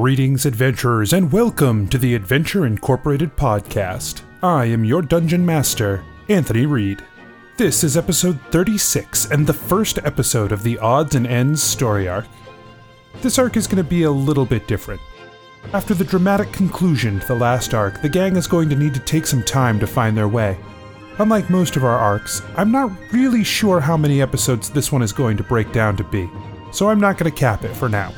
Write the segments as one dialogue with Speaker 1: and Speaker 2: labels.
Speaker 1: Greetings, adventurers, and welcome to the Adventure Incorporated podcast. I am your dungeon master, Anthony Reed. This is episode 36 and the first episode of the Odds and Ends story arc. This arc is going to be a little bit different. After the dramatic conclusion to the last arc, the gang is going to need to take some time to find their way. Unlike most of our arcs, I'm not really sure how many episodes this one is going to break down to be, so I'm not going to cap it for now.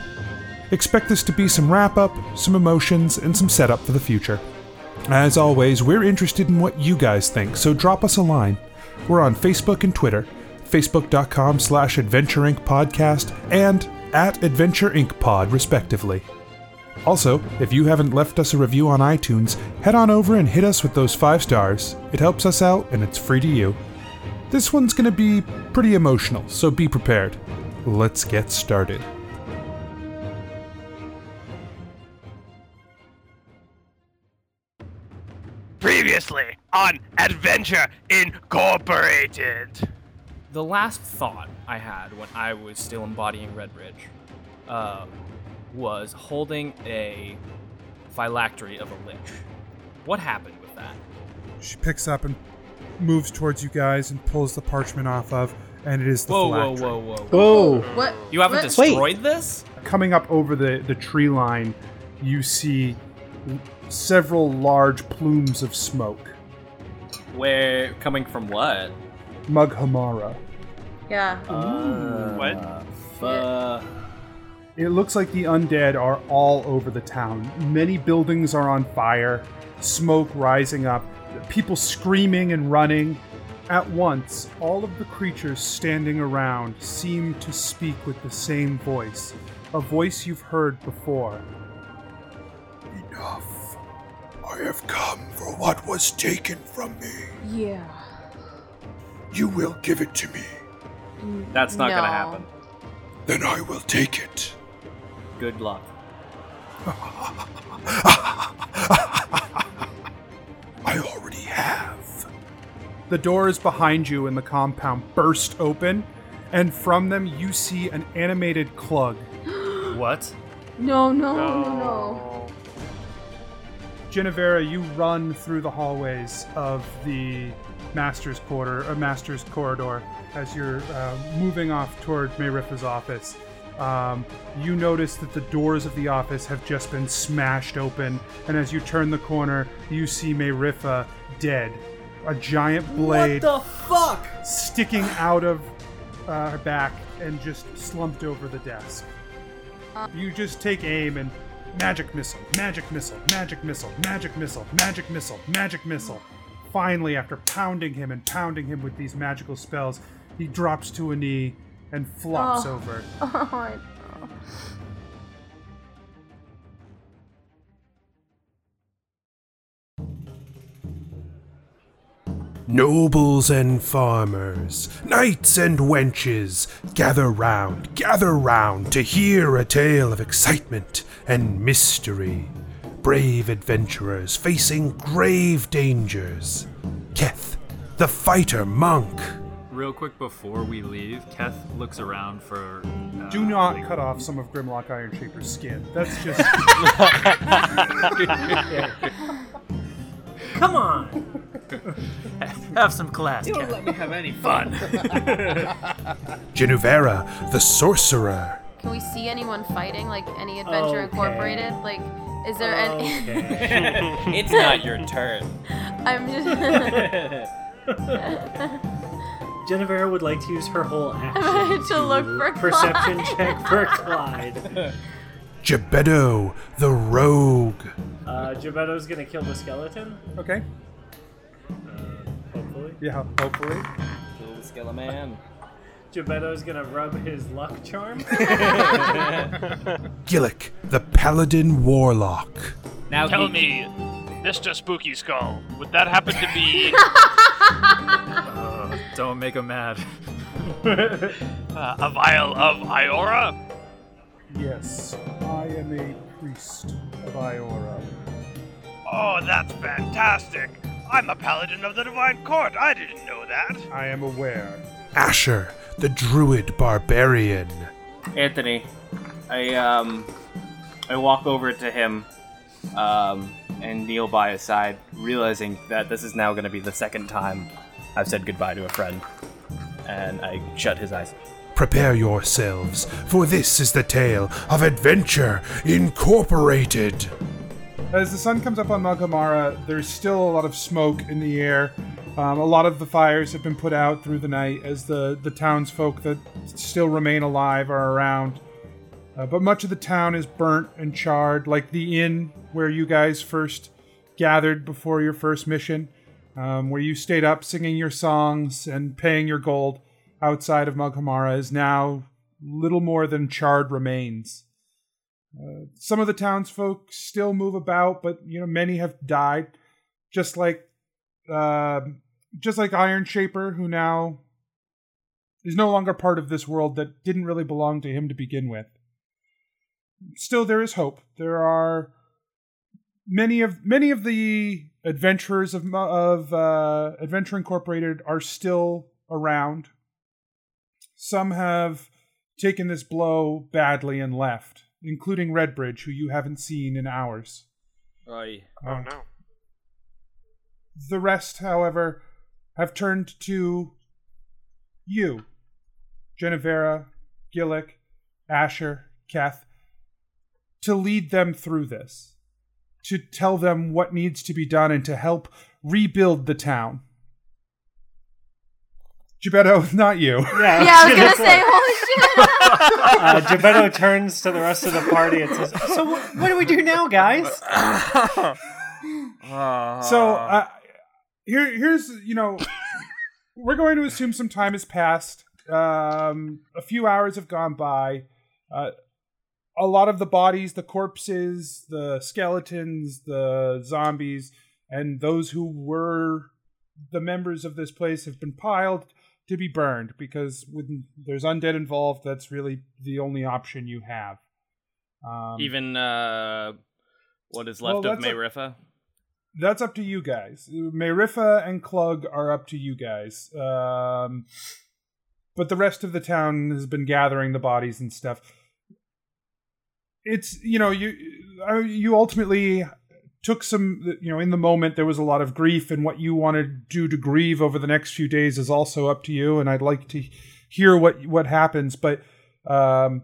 Speaker 1: Expect this to be some wrap up, some emotions, and some setup for the future. As always, we're interested in what you guys think, so drop us a line. We're on Facebook and Twitter, facebook.com slash Adventure Inc. podcast and at Adventure Inc. pod, respectively. Also, if you haven't left us a review on iTunes, head on over and hit us with those five stars. It helps us out and it's free to you. This one's gonna be pretty emotional, so be prepared. Let's get started.
Speaker 2: Previously on Adventure Incorporated.
Speaker 3: the last thought I had when I was still embodying Redbridge uh, was holding a phylactery of a lich. What happened with that?
Speaker 1: She picks up and moves towards you guys and pulls the parchment off of, and it is the
Speaker 3: Whoa, whoa,
Speaker 1: phylactery.
Speaker 3: whoa, whoa!
Speaker 4: Whoa!
Speaker 5: What?
Speaker 3: You haven't
Speaker 5: what?
Speaker 3: destroyed this?
Speaker 1: Coming up over the, the tree line, you see several large plumes of smoke.
Speaker 3: Where coming from what?
Speaker 1: Mughamara.
Speaker 5: Yeah.
Speaker 2: What?
Speaker 3: Uh,
Speaker 1: It looks like the undead are all over the town. Many buildings are on fire, smoke rising up, people screaming and running. At once, all of the creatures standing around seem to speak with the same voice, a voice you've heard before. Enough. I have come for what was taken from me.
Speaker 5: Yeah.
Speaker 1: You will give it to me.
Speaker 3: that's not
Speaker 5: No.
Speaker 3: gonna happen.
Speaker 1: Then I will take it.
Speaker 3: Good luck.
Speaker 1: I already have. The doors behind you in the compound burst open, and from them you see an animated clug.
Speaker 3: What?
Speaker 5: No, no, no, no.
Speaker 1: Genevera, you run through the hallways of the master's quarter, or master's corridor, as you're uh, moving off toward Mayrifa's office. Um, you notice that the doors of the office have just been smashed open, and as you turn the corner, you see Mayrifa dead. A giant blade
Speaker 3: fuck?
Speaker 1: sticking out of uh, her back and just slumped over the desk. You just take aim and magic missile, magic missile, magic missile, magic missile, magic missile, magic missile. Finally, after pounding him and pounding him with these magical spells, he drops to a knee and flops
Speaker 5: Oh.
Speaker 1: over.
Speaker 5: Oh,
Speaker 1: Nobles and farmers, knights and wenches, gather round, gather round to hear a tale of excitement and mystery. Brave adventurers facing grave dangers. Keth, the fighter monk.
Speaker 6: Real quick before we leave, Keth looks around for. Uh,
Speaker 1: Do not cut off some of Grimlock Ironshaper's skin. That's just.
Speaker 6: Come on! have some class. You don't let me have any fun.
Speaker 1: Genevera, the sorcerer.
Speaker 5: Can we see anyone fighting? Like any Adventure
Speaker 6: Okay.
Speaker 5: Incorporated? Like, is there any?
Speaker 3: It's not your turn.
Speaker 5: I'm just.
Speaker 4: Jennifer would like to use her whole action
Speaker 5: trying to look for
Speaker 4: perception check for Clyde.
Speaker 1: Gebetto, the rogue.
Speaker 4: Uh, Gebetto's gonna kill the skeleton,
Speaker 1: Okay.
Speaker 4: hopefully.
Speaker 1: Yeah, hopefully.
Speaker 3: Kill the skeleton man.
Speaker 4: Gebetto's gonna rub his luck charm.
Speaker 1: Gillick, the paladin warlock.
Speaker 3: Now
Speaker 2: Tell
Speaker 3: he-
Speaker 2: me, Mr. Spooky Skull, would that happen to be
Speaker 6: Uh, don't make him mad.
Speaker 2: uh, a vial of Iora?
Speaker 1: Yes, I am a priest of Iora.
Speaker 2: Oh, that's fantastic. I'm a paladin of the Divine Court. I didn't know that.
Speaker 1: I am aware. Asher, the druid barbarian.
Speaker 3: Anthony, I um, I walk over to him um, and kneel by his side, realizing that this is now going to be the second time I've said goodbye to a friend. And I shut his eyes.
Speaker 1: Prepare yourselves, for this is the tale of Adventure Incorporated. As the sun comes up on Magamara, there's still a lot of smoke in the air. Um, a lot of the fires have been put out through the night as the, the townsfolk that still remain alive are around. Uh, but much of the town is burnt and charred, like the inn where you guys first gathered before your first mission, um, where you stayed up singing your songs and paying your gold outside of Maghamara is now little more than charred remains. Uh, some of the townsfolk still move about, but you know many have died, just like uh, just like Iron Shaper, who now is no longer part of this world that didn't really belong to him to begin with. Still, there is hope. There are many of many of the adventurers of of uh, Adventure Incorporated are still around. Some have taken this blow badly and left, including Redbridge, who you haven't seen in hours.
Speaker 3: Aye.
Speaker 2: Oh um, no.
Speaker 1: The rest, however, have turned to you, Genevera, Gillick, Asher, Keth, to lead them through this, to tell them what needs to be done, and to help rebuild the town. Gebetto, not you.
Speaker 4: Yeah,
Speaker 5: Yeah, I was gonna say, holy shit.
Speaker 4: Uh, Gebetto turns to the rest of the party and says, "So wh- what do we do now, guys?"
Speaker 1: So uh, here, here's you know, we're going to assume some time has passed. Um, a few hours have gone by. Uh, a lot of the bodies, the corpses, the skeletons, the zombies, and those who were the members of this place have been piled to be burned because when there's undead involved, that's really the only option you have. Um,
Speaker 3: Even uh, what is
Speaker 1: Well,
Speaker 3: left of
Speaker 1: that's a-
Speaker 3: Mayrifa?
Speaker 1: That's up to you guys. Mayrifa and Klug are up to you guys. Um, but the rest of the town has been gathering the bodies and stuff. It's you know you uh, you ultimately took some you know in the moment there was a lot of grief and what you want to do to grieve over the next few days is also up to you and I'd like to hear what what happens but um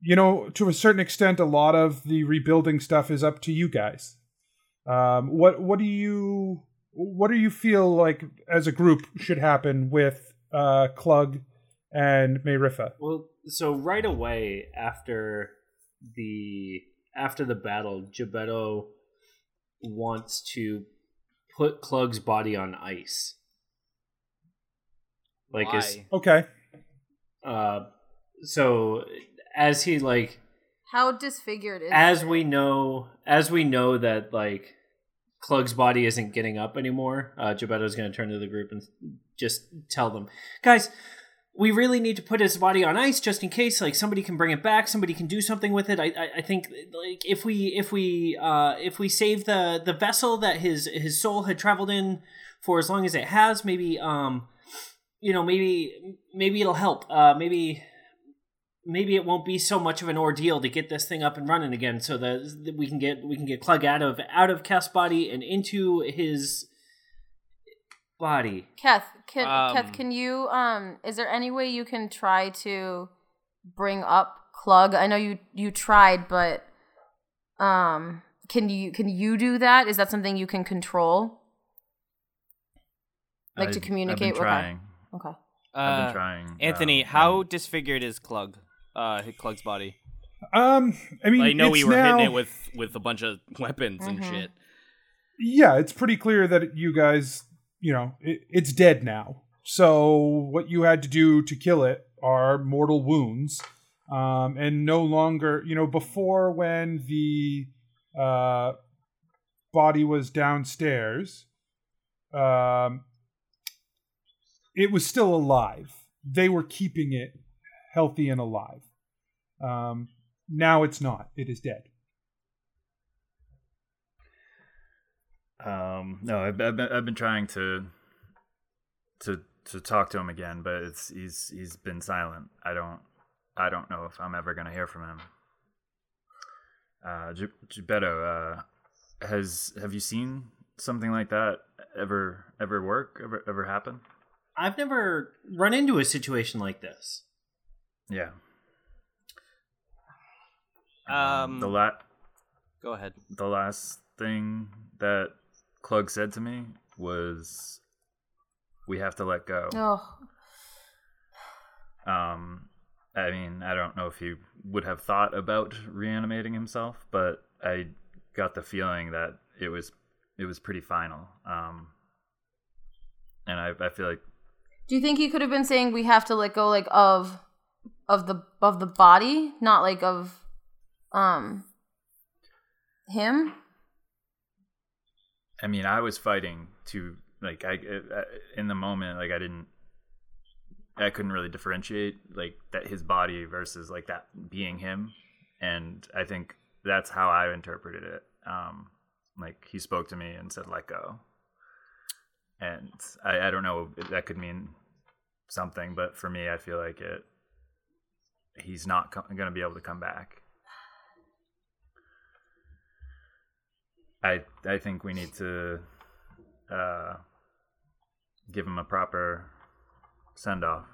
Speaker 1: you know to a certain extent a lot of the rebuilding stuff is up to you guys um, what what do you what do you feel like as a group should happen with uh, Klug and Mayrifa?
Speaker 4: Well, so right away after the after the battle, Gebetto wants to put Klug's body on ice. Like is
Speaker 1: Okay,
Speaker 4: uh so as he like
Speaker 5: How disfigured is
Speaker 4: as
Speaker 5: it?
Speaker 4: we know as we know that like Klug's body isn't getting up anymore, uh Gebetto's gonna turn to the group and just tell them, guys, we really need to put his body on ice just in case like somebody can bring it back, somebody can do something with it. I I, I think like if we if we uh if we save the the vessel that his his soul had traveled in for as long as it has, maybe um you know maybe maybe it'll help. Uh maybe maybe it won't be so much of an ordeal to get this thing up and running again so that we can get we can get Klug out of out of Keth's body and into his body.
Speaker 5: Keth, can
Speaker 3: Um,
Speaker 5: Keth, can you um is there any way you can try to bring up Klug? I know you you tried, but um can you can you do that? Is that something you can control? Like to communicate
Speaker 6: I've
Speaker 5: with
Speaker 6: been trying.
Speaker 5: Okay.
Speaker 6: I've
Speaker 3: Uh,
Speaker 6: been trying.
Speaker 3: Anthony,
Speaker 6: um,
Speaker 3: how disfigured is Klug? Uh, Klug's body.
Speaker 1: um, I mean,
Speaker 3: I know we were
Speaker 1: now,
Speaker 3: hitting it with with a bunch of weapons and
Speaker 5: Mhm.
Speaker 3: shit.
Speaker 1: yeah, it's pretty clear that you guys, you know, it, it's dead now. So what you had to do to kill it are mortal wounds, um, and no longer, you know, before when the uh, body was downstairs, um, it was still alive. They were keeping it healthy and alive. Um, now it's not. It is dead.
Speaker 6: Um, no, I've, I've been I've been trying to to to talk to him again, but it's he's he's been silent. I don't I don't know if I'm ever gonna hear from him. Uh, Gi- Gibetto, uh, has have you seen something like that ever ever work ever ever happen?
Speaker 4: I've never run into a situation like this.
Speaker 6: Yeah.
Speaker 3: Um,
Speaker 6: the la-
Speaker 3: Go ahead.
Speaker 6: the last thing that Klug said to me was, "We have to let go."
Speaker 5: Oh,
Speaker 6: Um, I mean, I don't know if he would have thought about reanimating himself, but I got the feeling that it was it was pretty final. Um, and I I feel like
Speaker 5: do you think he could have been saying we have to let go like of of the of the body, not like of um him?
Speaker 6: I mean, I was fighting to like I I- in the moment like I didn't I couldn't really differentiate like that his body versus like that being him, and I think that's how I interpreted it. Um, like he spoke to me and said let go, and I I don't know if that could mean something, but for me, I feel like it. He's not co- going to be able to come back. I I think we need to uh, give him a proper send off.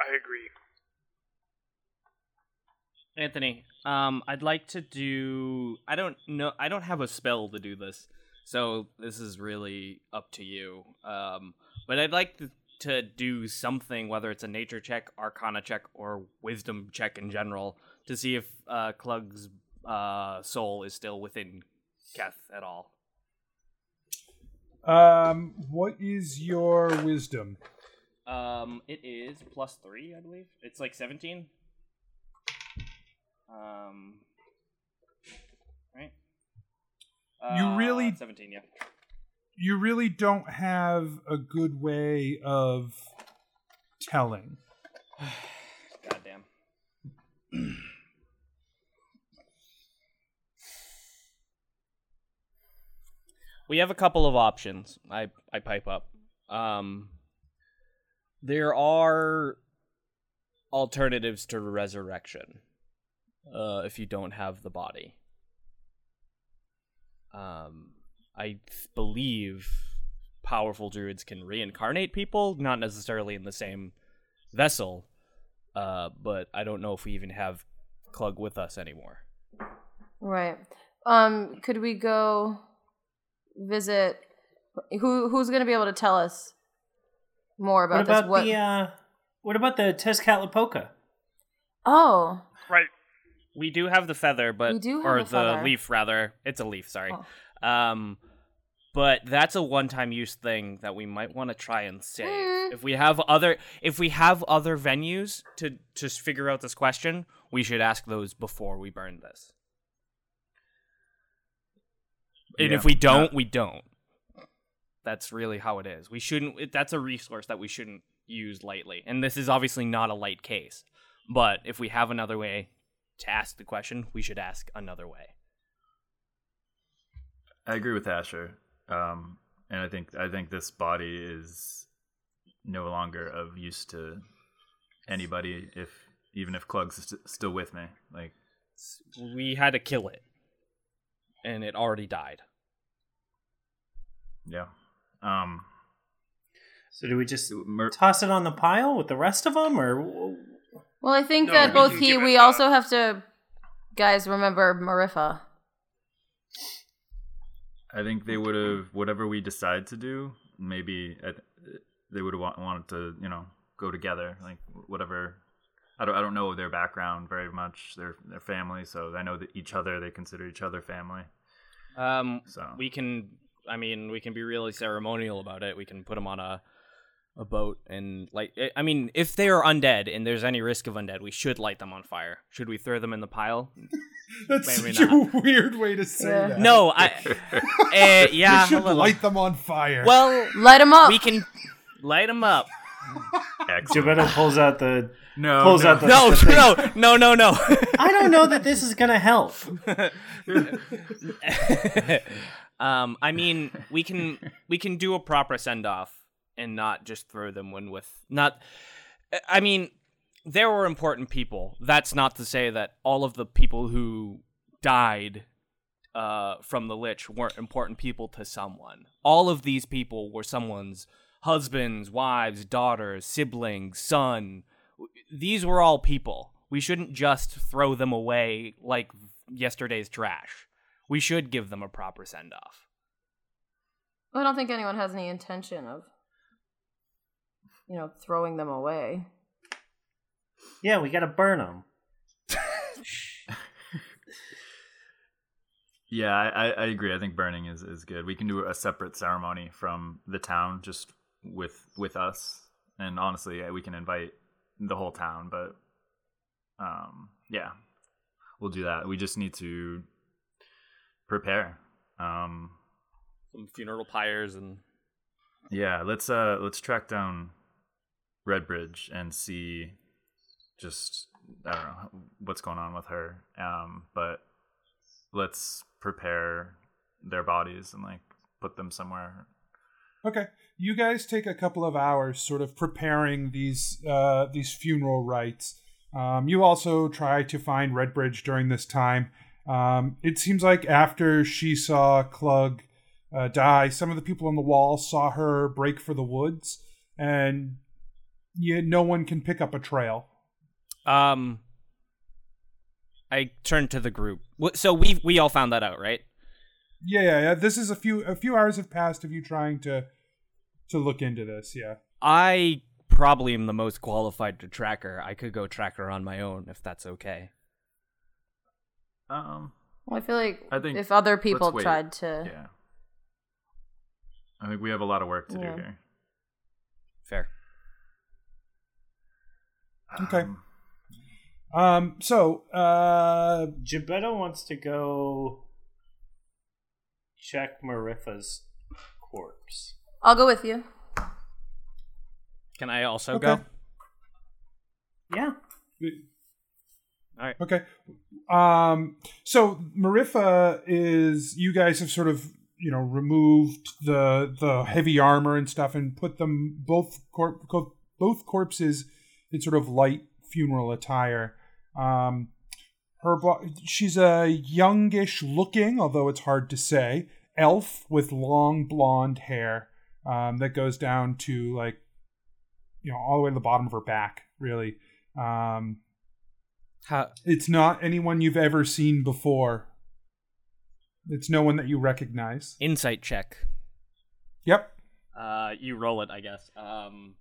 Speaker 2: I agree.
Speaker 3: Anthony, um, I'd like to do. I don't know. I don't have a spell to do this, so this is really up to you. Um, but I'd like to, to do something, whether it's a nature check, arcana check, or wisdom check in general, to see if uh, Klug's uh, soul is still within Keth at all.
Speaker 1: Um, what is your wisdom?
Speaker 3: Um, it is plus three, I believe. It's like seventeen. Um, right.
Speaker 1: You
Speaker 3: Uh,
Speaker 1: really-
Speaker 3: seventeen, yeah.
Speaker 1: You really don't have a good way of telling.
Speaker 3: Goddamn. We have a couple of options. I I pipe up. Um, there are alternatives to resurrection. Uh, if you don't have the body. Um, I th- believe powerful druids can reincarnate people, not necessarily in the same vessel. Uh, but I don't know if we even have Clug with us anymore.
Speaker 5: Right. Um, could we go visit who who's gonna be able to tell us more about,
Speaker 4: What about
Speaker 5: this? What
Speaker 4: the uh, what about the Tezcatlipoca?
Speaker 5: Oh.
Speaker 2: Right.
Speaker 3: We do have the feather, but
Speaker 5: We do have
Speaker 3: or
Speaker 5: a
Speaker 3: the
Speaker 5: feather.
Speaker 3: leaf rather. It's a leaf, sorry.
Speaker 5: Oh.
Speaker 3: Um, but that's a one-time use thing that we might want to try and save.
Speaker 5: Mm.
Speaker 3: If we have other, if we have other venues to to figure out this question, we should ask those before we burn this. And
Speaker 6: Yeah,
Speaker 3: if we don't, we don't. That's really how it is. We shouldn't. It, that's a resource that we shouldn't use lightly. And this is obviously not a light case. But if we have another way to ask the question, we should ask another way.
Speaker 6: I agree with Asher, um, and I think I think this body is no longer of use to anybody. If even if Klug's st- still with me, like
Speaker 3: We had to kill it, and it already died.
Speaker 6: yeah, um,
Speaker 4: So do we just
Speaker 6: Mer-
Speaker 4: toss it on the pile with the rest of them, or
Speaker 5: Well, I think
Speaker 2: No,
Speaker 5: that
Speaker 2: we
Speaker 5: both he. We
Speaker 2: a-
Speaker 5: also have to, guys, remember Marifa.
Speaker 6: I think they would have whatever we decide to do. Maybe uh, they would have want, wanted to, you know, go together. Like whatever. I don't. I don't know their background very much. Their their family. So I know that each other. They consider each other family.
Speaker 3: Um,
Speaker 6: So
Speaker 3: we can. I mean, we can be really ceremonial about it. We can put them on a a boat and like. I mean, if they are undead and there's any risk of undead, we should light them on fire. Should we throw them in the pile?
Speaker 1: That's
Speaker 3: Maybe
Speaker 1: such
Speaker 3: not.
Speaker 1: a weird way to say
Speaker 5: Yeah.
Speaker 1: that.
Speaker 3: No, I. uh, yeah,
Speaker 1: we should light them on fire.
Speaker 3: Well,
Speaker 5: Light them up.
Speaker 3: we can light them up.
Speaker 6: excellent.
Speaker 4: Gebetto pulls out the?
Speaker 6: No,
Speaker 4: Pulls
Speaker 6: no.
Speaker 4: out the-
Speaker 3: No, no, no, no, no.
Speaker 4: I don't know that this is gonna help.
Speaker 3: um, I mean, we can we can do a proper send off and not just throw them in with not. I mean, there were important people. That's not to say that all of the people who died uh, from the Lich weren't important people to someone. All of these people were someone's husbands, wives, daughters, siblings, son. These were all people. We shouldn't just throw them away like yesterday's trash. We should give them a proper send off.
Speaker 5: I don't think anyone has any intention of, you know, throwing them away.
Speaker 4: Yeah, we gotta burn them.
Speaker 6: Yeah, I, I, I agree. I think burning is, is good. We can do a separate ceremony from the town, just with with us. And honestly, we can invite the whole town. But um, yeah, we'll do that. We just need to prepare. Um,
Speaker 3: Some funeral pyres and
Speaker 6: yeah, let's uh let's track down Redbridge and see just I don't know what's going on with her. Um, but let's prepare their bodies and like put them somewhere.
Speaker 1: Okay, you guys take a couple of hours, sort of preparing these uh, these funeral rites. Um, you also try to find Redbridge during this time. Um, it seems like after she saw Clug uh, die, some of the people on the wall saw her break for the woods, and no one can pick up a trail.
Speaker 3: um I turned to the group. So we we all found that out, right?
Speaker 1: Yeah, yeah, yeah. This is a few a few hours have passed of you trying to to look into this. Yeah.
Speaker 3: I probably am the most qualified to track her. I could go track her on my own if that's okay.
Speaker 6: Um,
Speaker 5: Well, I feel like
Speaker 6: I think
Speaker 5: if other people
Speaker 6: wait.
Speaker 5: tried to,
Speaker 6: yeah. I think we have a lot of work to
Speaker 5: Yeah.
Speaker 6: do here.
Speaker 3: Fair.
Speaker 1: Okay.
Speaker 6: Um,
Speaker 1: Um. So, uh,
Speaker 4: Gebetto wants to go check Marifa's corpse.
Speaker 5: I'll go with you.
Speaker 3: Can I also
Speaker 1: Okay.
Speaker 3: go?
Speaker 4: Yeah.
Speaker 3: All right.
Speaker 1: Okay. Um, so Marifa is you guys have sort of you know removed the the heavy armor and stuff and put them both corp both corpses in sort of light funeral attire. Um, her bo- she's a youngish looking, although it's hard to say, elf with long blonde hair um, that goes down to like you know all the way to the bottom of her back, really. Um,
Speaker 3: How,
Speaker 1: it's not anyone you've ever seen before. It's no one that you recognize.
Speaker 3: insight check.
Speaker 1: Yep.
Speaker 3: Uh, you roll it, I guess. Um,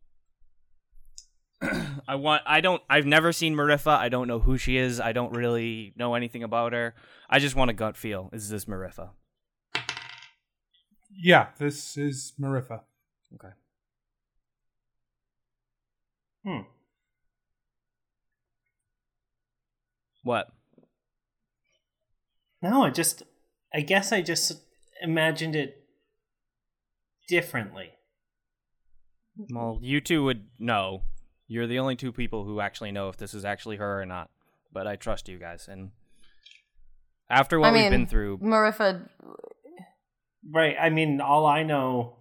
Speaker 3: I want. I don't. I've never seen Marifa. I don't know who she is. I don't really know anything about her. I just want a gut feel. Is this Marifa?
Speaker 1: Yeah, this is Marifa.
Speaker 3: Okay.
Speaker 4: Hmm.
Speaker 3: What?
Speaker 4: No, I just. I guess I just imagined it differently.
Speaker 3: Well, you two would know. You're the only two people who actually know if this is actually her or not. But I trust you guys, and after what
Speaker 5: I mean,
Speaker 3: we've been through,
Speaker 5: Marifa.
Speaker 4: Right. I mean, all I know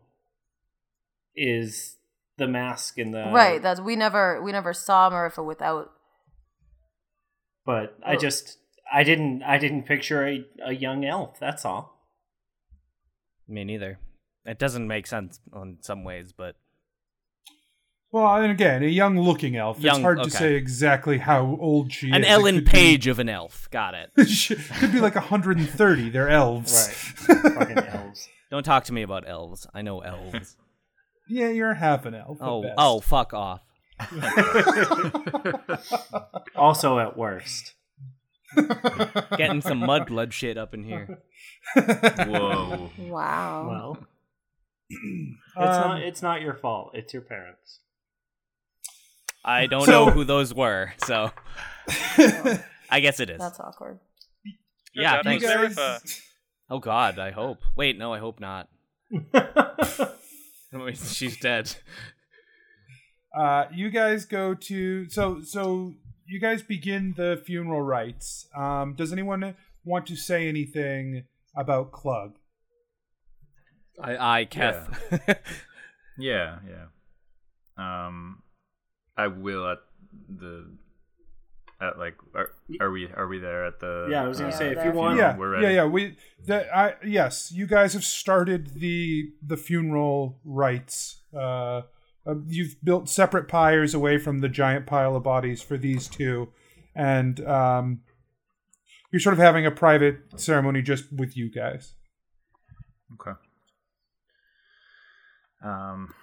Speaker 4: is the mask and the
Speaker 5: right. That's we never we never saw Marifa without.
Speaker 4: But I just I didn't I didn't picture a, a young elf. That's all.
Speaker 3: me neither. It doesn't make sense in some ways, but
Speaker 1: Well, and again, a young-looking elf. it's
Speaker 3: Young-
Speaker 1: hard to say exactly how old she
Speaker 3: an
Speaker 1: is. It
Speaker 3: Ellen
Speaker 1: could be-
Speaker 3: Page of an elf. Got it.
Speaker 1: She- could be like 130. They're elves. Right.
Speaker 4: Fucking elves.
Speaker 3: Don't talk to me about elves. I know elves.
Speaker 1: yeah, you're half an elf.
Speaker 3: oh, oh, fuck off.
Speaker 4: Also at worst.
Speaker 3: Getting some mudblood shit up in here.
Speaker 6: Whoa.
Speaker 5: Wow.
Speaker 4: Well, it's
Speaker 1: Um,
Speaker 4: not it's not your fault. It's your parents.
Speaker 3: I don't
Speaker 1: So-
Speaker 3: know who those were, so I guess it is.
Speaker 5: That's awkward.
Speaker 3: yeah, thanks.
Speaker 2: job,
Speaker 1: guys,
Speaker 2: Marifa.
Speaker 3: Oh God, I hope. Wait, no, I hope not. She's dead.
Speaker 1: uh, you guys go to so so you guys begin the funeral rites. Um, does anyone want to say anything about Klug?
Speaker 3: I, I, Keth.
Speaker 6: Yeah, yeah. Um, I will at the at like are, are we are we there at the
Speaker 4: Yeah, I was gonna
Speaker 5: Yeah,
Speaker 4: say if you want,
Speaker 1: yeah,
Speaker 6: we're ready.
Speaker 1: yeah, yeah. We that I yes, you guys have started the the funeral rites. Uh, uh, you've built separate pyres away from the giant pile of bodies for these two, and um, you're sort of having a private ceremony just with you guys.
Speaker 6: Okay. Um.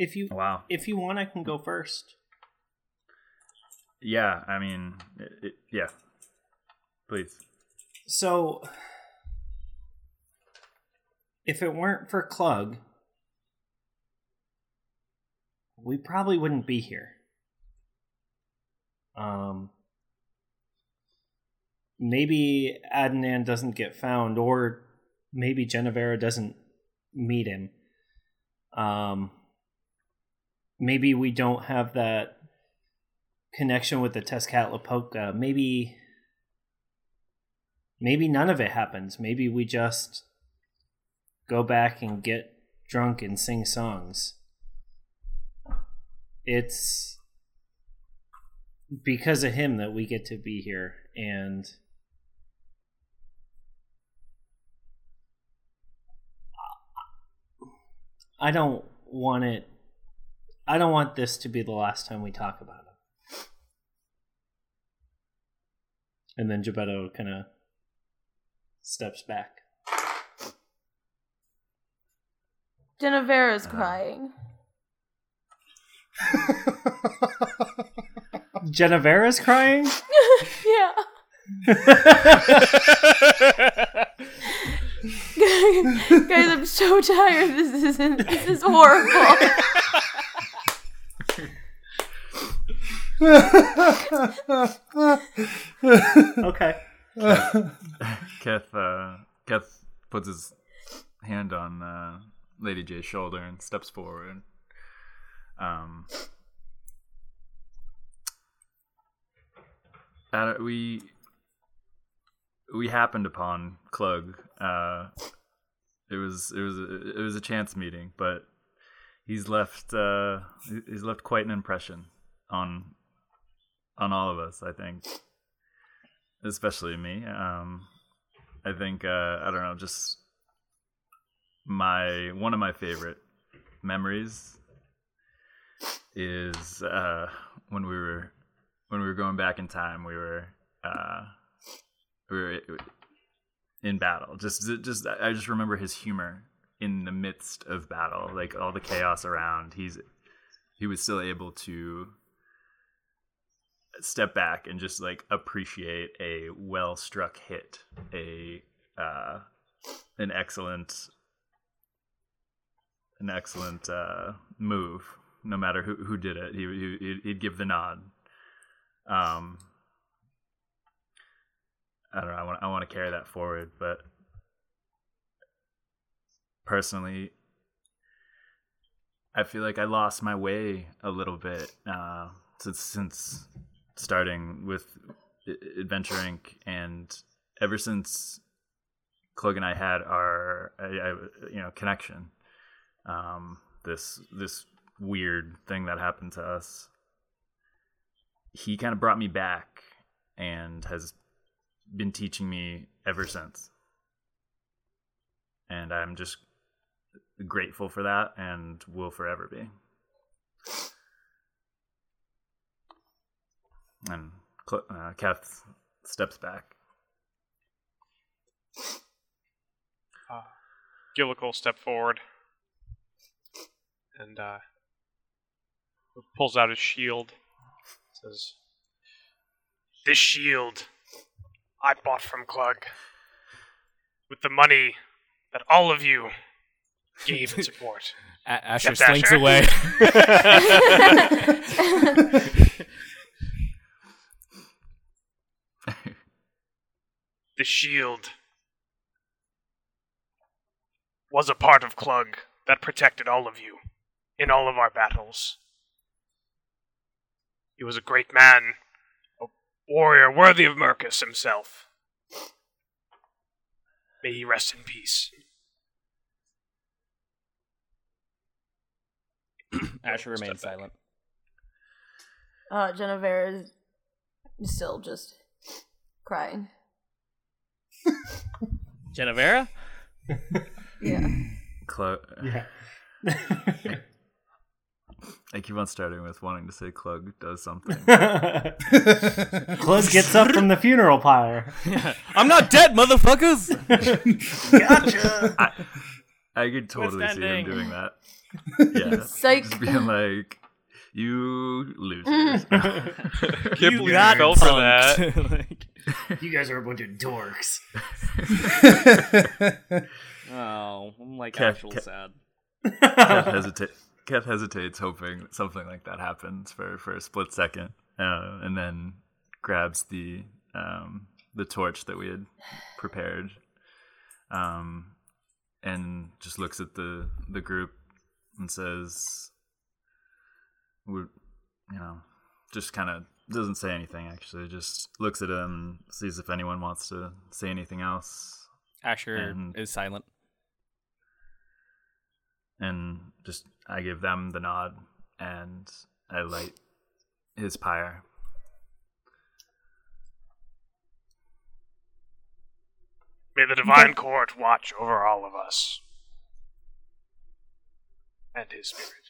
Speaker 4: If you
Speaker 6: Wow.
Speaker 4: if you want, I can go first.
Speaker 6: Yeah. I mean. It, it, yeah. Please.
Speaker 4: So, if it weren't for Clug, we probably wouldn't be here. Um, maybe Adnan doesn't get found, or maybe Genevera doesn't meet him. Um, maybe we don't have that connection with the Tezcatlipoca. Maybe maybe none of it happens. Maybe we just go back and get drunk and sing songs. It's because of him that we get to be here and I don't want it I don't want this to be the last time we talk about it. And then Gebetto kind of steps back. Uh-huh.
Speaker 5: Genevera's crying.
Speaker 4: Genevera's crying?
Speaker 5: yeah. Guys, I'm so tired. This isn't. This is horrible.
Speaker 4: Okay.
Speaker 6: Keth. Uh, Keth puts his hand on uh, Lady J's shoulder and steps forward. Um. We we happened upon Klug. Uh, it was it was a, it was a chance meeting, but he's left uh, he's left quite an impression on on all of us. I think, especially me. Um, I think uh, I don't know, just my one of my favorite memories is uh, when we were when we were going back in time. We were uh, we were in battle. Just just I just remember his humor in the midst of battle, like all the chaos around. He's he was still able to step back and just like appreciate a well struck hit, a uh, an excellent an excellent uh, move. No matter who who did it, he, he he'd give the nod. Um, I don't know. I want I want to carry that forward, but personally, I feel like I lost my way a little bit uh, since since starting with Adventure Inc. and ever since Klug and I had our I, I, you know connection. Um, this this weird thing that happened to us. He kind of brought me back and has been teaching me ever since. And I'm just grateful for that and will forever be. And Cl- uh, Keth steps back.
Speaker 7: Gillick will step forward and uh, pulls out his shield. Says,
Speaker 2: This shield I bought from Clug with the money that all of you gave in support.
Speaker 3: A- Asher
Speaker 2: Except
Speaker 3: slinks
Speaker 2: Asher.
Speaker 3: away.
Speaker 2: The shield was a part of Klug that protected all of you in all of our battles. He was a great man, a warrior worthy of Mercus himself. May he rest in peace.
Speaker 3: Asher remains silent.
Speaker 5: Uh, Genevera is still just crying.
Speaker 3: Genevera?
Speaker 5: Yeah.
Speaker 6: Clo-
Speaker 4: Yeah.
Speaker 6: I keep on starting with wanting to say Clug does something.
Speaker 4: Close gets up from the funeral pyre.
Speaker 3: I'm not dead, motherfuckers!
Speaker 6: I, I could totally see him doing that. Yeah.
Speaker 5: Psych.
Speaker 6: Just being like, you losers.
Speaker 7: Can't
Speaker 3: You
Speaker 7: believe
Speaker 3: got
Speaker 7: you fell for that.
Speaker 3: Like,
Speaker 4: You guys are a bunch of dorks.
Speaker 3: oh, I'm like
Speaker 6: Kev-
Speaker 3: actual
Speaker 6: Kev-
Speaker 3: sad.
Speaker 6: Kev, hesita- Kev hesitates, hoping something like that happens for, for a split second, uh, and then grabs the um, the torch that we had prepared, um, and just looks at the the group and says, "We're, you know, just kind of doesn't say anything. Actually, just looks at him, sees if anyone wants to say anything else,
Speaker 3: Asher
Speaker 6: And-
Speaker 3: is silent.
Speaker 6: and just I give them the nod and I light his pyre.
Speaker 2: May the divine court watch over all of us. And his spirit.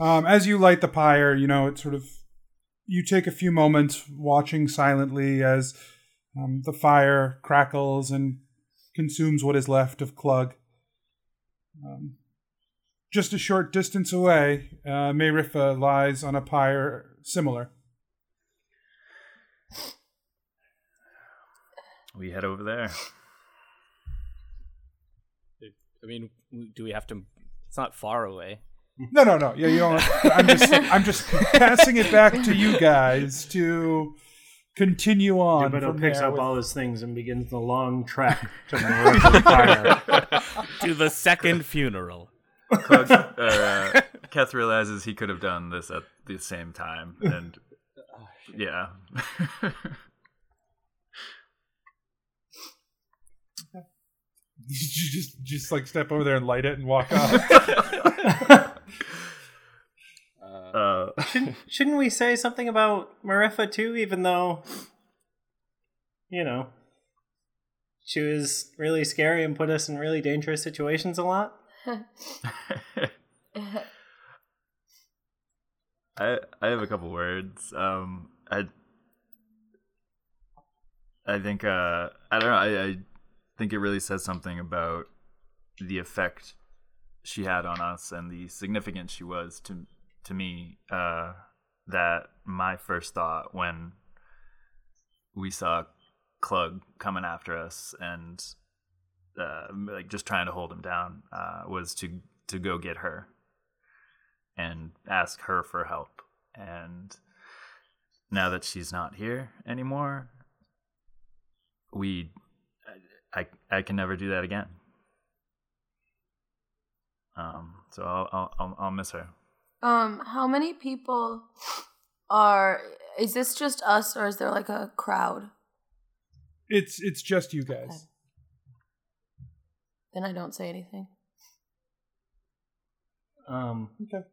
Speaker 1: Um, as you light the pyre, you know, it sort of you take a few moments watching silently as um, the fire crackles and consumes what is left of Clug. Um, just a short distance away, uh, Mayrifa lies on a pyre similar.
Speaker 6: We head over there.
Speaker 3: I mean, do we have to? It's not far away.
Speaker 1: No, no, no. Yeah, you don't. I'm just, I'm just passing it back to you guys to continue on.
Speaker 4: Geppetto
Speaker 1: from
Speaker 4: picks up
Speaker 1: with-
Speaker 4: all his things and begins the long trek to the fire.
Speaker 3: to the second funeral.
Speaker 6: Clug, uh, Keth realizes he could have done this at the same time, and yeah,
Speaker 1: you just, just like step over there and light it and walk off.
Speaker 6: uh,
Speaker 4: Shouldn't we say something about Marifa too, even though, you know, she was really scary and put us in really dangerous situations a lot?
Speaker 6: I I have a couple words. Um, I I think uh, I don't know. I, I think it really says something about the effect she had on us and the significance she was to to me. Uh, that my first thought when we saw Clug coming after us and uh, like just trying to hold him down uh, was to to go get her and ask her for help. And now that she's not here anymore, we I I can never do that again. Um, so I'll I'll I'll, I'll miss her.
Speaker 5: Um, how many people are? Is this just us, or is there like a crowd?
Speaker 1: it's it's just you guys.
Speaker 5: Then I don't say anything.
Speaker 4: Um,
Speaker 1: Okay.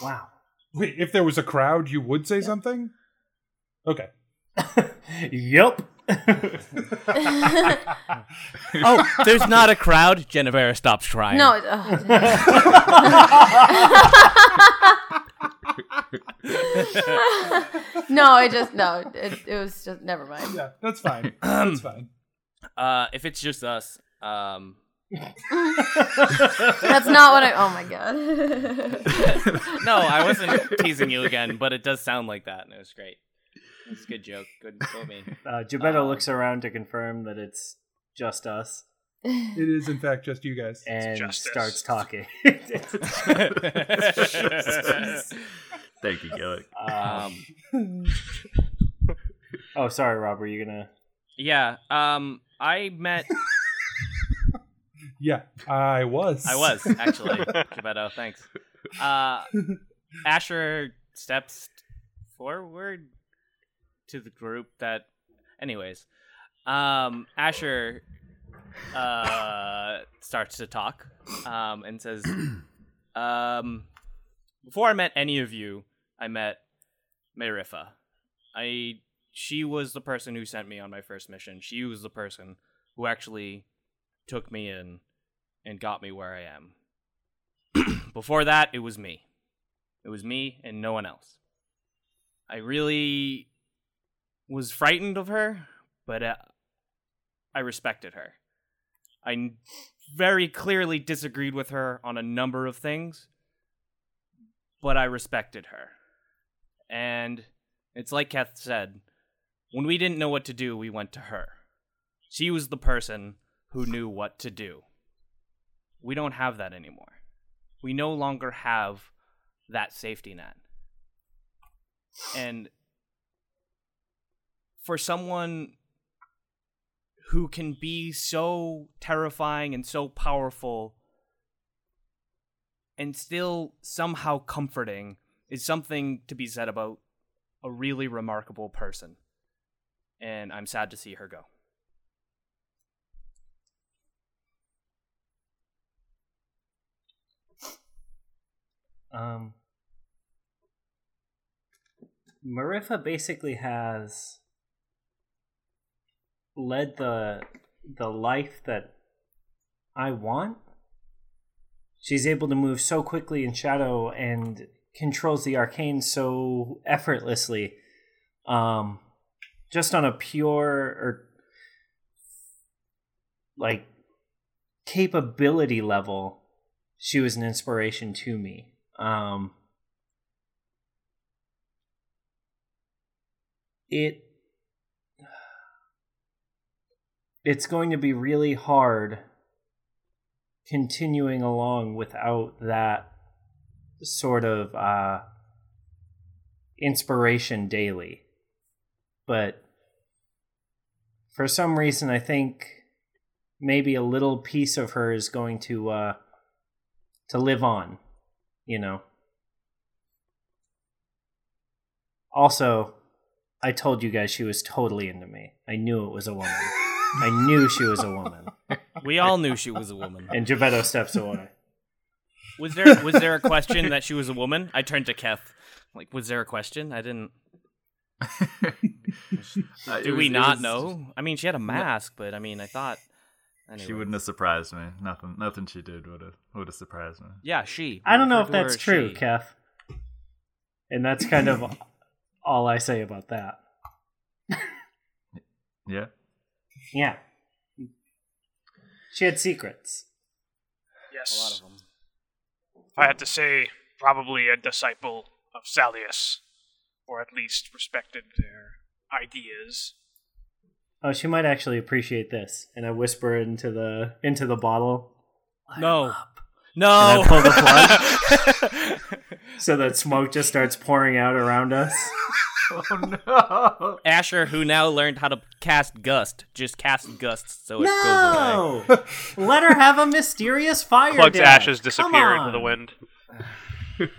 Speaker 4: wow.
Speaker 1: Wait, if there was a crowd, you would say something. Okay.
Speaker 4: yep.
Speaker 3: Oh, there's not a crowd. Genevera stops crying.
Speaker 5: No. it- no, I just no. It, it was just never mind.
Speaker 1: Yeah, that's fine. that's fine.
Speaker 3: Uh, if it's just us, um,
Speaker 5: That's not what I. Oh my god.
Speaker 3: no, I wasn't teasing you again, but it does sound like that, and it was great. It's a good joke. Good, go me.
Speaker 4: Uh, Geppetto
Speaker 3: Um,
Speaker 4: looks around to confirm that it's just us
Speaker 1: It is in fact just you guys.
Speaker 4: and starts talking.
Speaker 6: Thank you, Gillick.
Speaker 4: um,
Speaker 3: um,
Speaker 4: oh, sorry, Rob. Were you gonna?
Speaker 3: yeah. Um, I met.
Speaker 1: Yeah, I was.
Speaker 3: I was actually Geppetto. Thanks. Uh, Asher steps forward to the group that. Anyways, um, Asher uh, starts to talk um, and says, Um, before I met any of you, I met Merifa. I she was the person who sent me on my first mission. She was the person who actually took me in and got me where I am. before that, it was me. It was me and no one else. I really was frightened of her, but uh, I respected her. I very clearly disagreed with her on a number of things, but I respected her. And it's like Keth said when we didn't know what to do, we went to her. She was the person who knew what to do. We don't have that anymore. We no longer have that safety net. And for someone who can be so terrifying and so powerful and still somehow comforting is something to be said about a really remarkable person. And I'm sad to see her go.
Speaker 4: Um, Marifa basically has led the the life that I want. She's able to move so quickly in shadow and controls the arcane so effortlessly. Um, just on a pure or like capability level, she was an inspiration to me. Um, it it's going to be really hard continuing along without that sort of uh, inspiration daily. But for some reason, I think maybe a little piece of her is going to uh, to live on. You know. Also, I told you guys she was totally into me. I knew it was a woman. I knew she was a woman.
Speaker 3: We all knew she was a woman.
Speaker 4: And Gebetto steps away.
Speaker 3: Was there was there a question that she was a woman? I turned to Keth. Like, was there a question? I didn't.
Speaker 6: Uh,
Speaker 3: Do
Speaker 6: was-
Speaker 3: we
Speaker 6: it
Speaker 3: not
Speaker 6: was-
Speaker 3: know? I mean, she had a mask, but I mean, I thought.
Speaker 6: She wouldn't have surprised me. Nothing. Nothing she did would have would have surprised me.
Speaker 3: Yeah, she.
Speaker 4: I don't know if
Speaker 3: Refer to her
Speaker 4: that's true,
Speaker 3: she.
Speaker 4: Kev. And that's kind of all I say about that.
Speaker 6: Yeah.
Speaker 4: Yeah. She had secrets.
Speaker 2: Yes.
Speaker 3: A lot of them.
Speaker 2: I had to say, probably a disciple of Salius, or at least respected their ideas.
Speaker 4: Oh, she might actually appreciate this. And I whisper into the into the bottle
Speaker 3: No. No.
Speaker 4: And I pull the plug. so that smoke just starts pouring out around us.
Speaker 6: Oh no!
Speaker 3: Asher, who now learned how to cast gust, just cast gust so it goes away.
Speaker 4: No! Let her have a mysterious fire
Speaker 7: Plug's
Speaker 4: death.
Speaker 7: ashes disappear into the wind.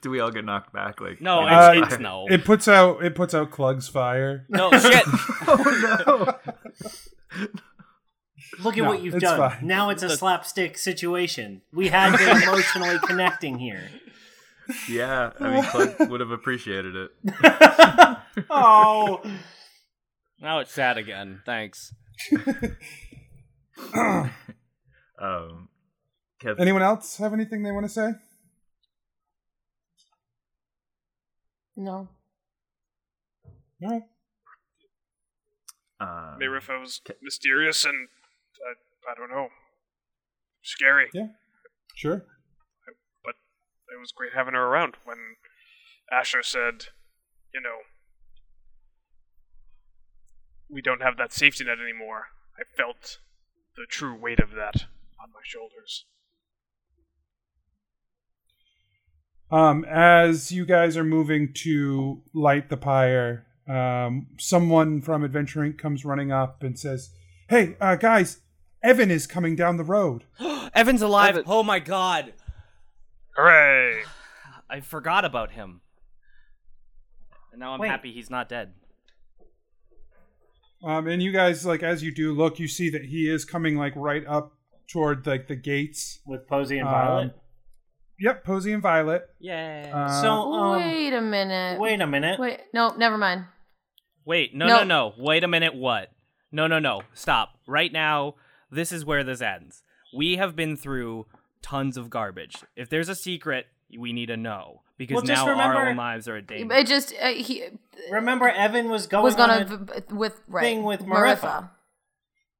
Speaker 6: Do we all get knocked back? Like
Speaker 3: No,
Speaker 1: Uh,
Speaker 3: it's, it's no.
Speaker 1: It puts out it puts out Clug's fire.
Speaker 3: no shit.
Speaker 6: oh no.
Speaker 4: Look at
Speaker 1: No,
Speaker 4: what you've done.
Speaker 1: fine.
Speaker 4: Now it's a slapstick situation. We had been emotionally connecting here.
Speaker 6: No! Yeah, I mean, Clug would have appreciated it.
Speaker 4: oh.
Speaker 3: now it's sad again. Thanks.
Speaker 6: Um, Kev,
Speaker 1: Anyone else have anything they want to say?
Speaker 5: No.
Speaker 1: All right.
Speaker 6: um,
Speaker 2: Mirifo's mysterious and, uh, I don't know, scary.
Speaker 1: Yeah. Sure.
Speaker 2: But it was great having her around when Asher said, you know, we don't have that safety net anymore. I felt the true weight of that on my shoulders.
Speaker 1: Um, as you guys are moving to light the pyre, um, someone from Adventure Inc. comes running up and says, "Hey, uh, guys, Evan is coming down the road."
Speaker 3: Evan's alive.
Speaker 7: Evan-
Speaker 3: Oh my god.
Speaker 2: Hooray!
Speaker 3: I forgot about him. And now I'm
Speaker 4: Wait.
Speaker 3: happy he's not dead.
Speaker 1: Um, and you guys, like, as you do look, you see that he is coming like right up toward like the gates.
Speaker 4: With Posey and
Speaker 1: Um,
Speaker 4: Violet?
Speaker 1: Yep, Posey and Violet.
Speaker 3: Yeah.
Speaker 1: Uh,
Speaker 4: so um,
Speaker 5: wait a minute.
Speaker 4: wait a minute.
Speaker 5: Wait. No, never mind.
Speaker 3: Wait, no,
Speaker 5: No.
Speaker 3: no, no. Wait a minute. What? No, no, no. Stop. Right now, this is where this ends. We have been through tons of garbage. If there's a secret, we need to know because
Speaker 4: Well, just
Speaker 3: now our
Speaker 4: remember-
Speaker 3: own lives are a danger.
Speaker 5: It just uh, he
Speaker 4: Remember, Evan was going
Speaker 5: was gonna
Speaker 4: a-
Speaker 5: v- v- with right
Speaker 4: thing with Mariffa.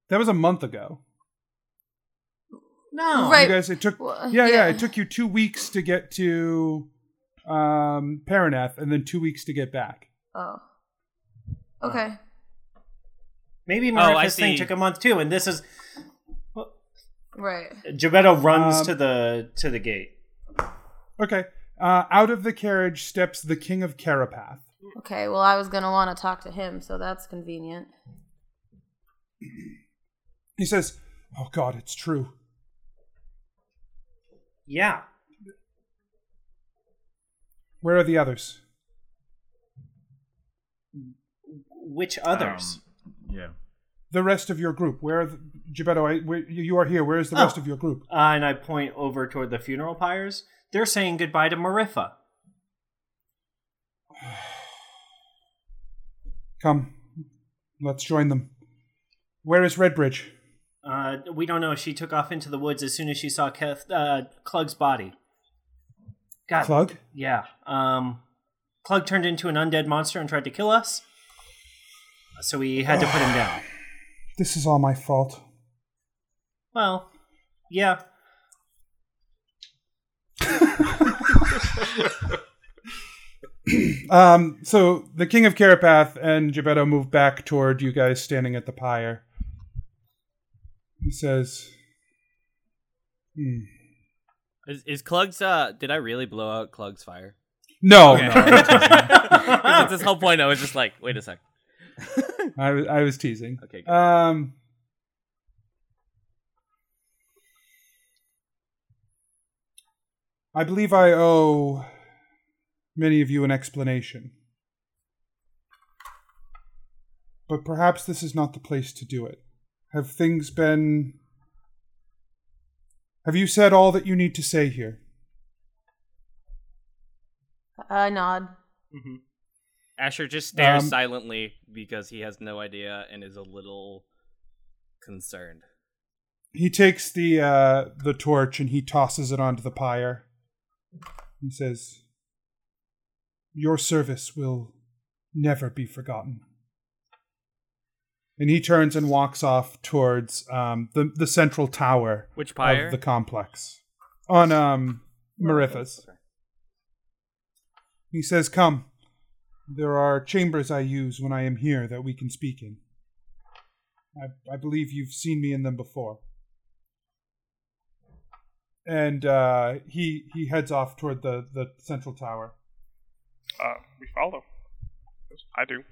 Speaker 1: That was a month ago.
Speaker 4: no,
Speaker 5: Right.
Speaker 1: You guys, it took
Speaker 5: Well,
Speaker 1: yeah, yeah,
Speaker 5: yeah.
Speaker 1: it took you two weeks to get to um Paraneth, and then two weeks to get back.
Speaker 5: Oh. Okay.
Speaker 4: Maybe
Speaker 3: Oh,
Speaker 4: thing took a month too, and this is
Speaker 5: Right.
Speaker 4: Gebetto runs
Speaker 1: Um,
Speaker 4: to the to the gate.
Speaker 1: Okay. Uh, out of the carriage steps the King of Carapath.
Speaker 5: Okay. Well, I was gonna want to talk to him, so that's convenient.
Speaker 1: He says, "Oh God, it's true.
Speaker 4: Yeah,
Speaker 1: Where are the others?
Speaker 4: which others?
Speaker 6: Um, yeah.
Speaker 1: The rest of your group. Where are the, Gebetto? I, where, you are here. Where is the
Speaker 4: Oh.
Speaker 1: rest of your group?
Speaker 4: Uh, and I point over toward the funeral pyres. They're saying goodbye to Mariffa.
Speaker 1: Come, let's join them. Where is Redbridge?
Speaker 4: Uh, we don't know. She took off into the woods as soon as she saw Keth, uh, Klug's body. God,
Speaker 1: Klug?
Speaker 4: yeah. Um, Klug turned into an undead monster and tried to kill us. So we had to put him down.
Speaker 1: This is all my fault.
Speaker 4: Well, yeah.
Speaker 1: Um, so the King of Carapath and Gebetto move back toward you guys standing at the pyre. He says, hmm.
Speaker 3: Is, is Klug's? Uh, did I really blow out Clug's fire?
Speaker 1: "No,
Speaker 3: Okay.
Speaker 1: no, I was
Speaker 3: this whole point. I was just like, wait a sec.
Speaker 1: I was, I was teasing."
Speaker 3: Okay. Good.
Speaker 1: Um, I believe I owe many of you an explanation. But perhaps this is not the place to do it. Have things been. Have you said all that you need to say here?
Speaker 5: I nod.
Speaker 3: Asher just stares
Speaker 1: Um,
Speaker 3: silently because he has no idea and is a little concerned.
Speaker 1: He takes the uh, the torch and he tosses it onto the pyre. He says, "Your service will never be forgotten." And he turns and walks off towards um, the the central tower
Speaker 3: Which pyre?
Speaker 1: of the complex on um, Mariffa's. He says, "Come. There are chambers I use when I am here that we can speak in. I, I believe you've seen me in them before." And uh, he he heads off toward the the central tower.
Speaker 7: Uh, we follow. I do.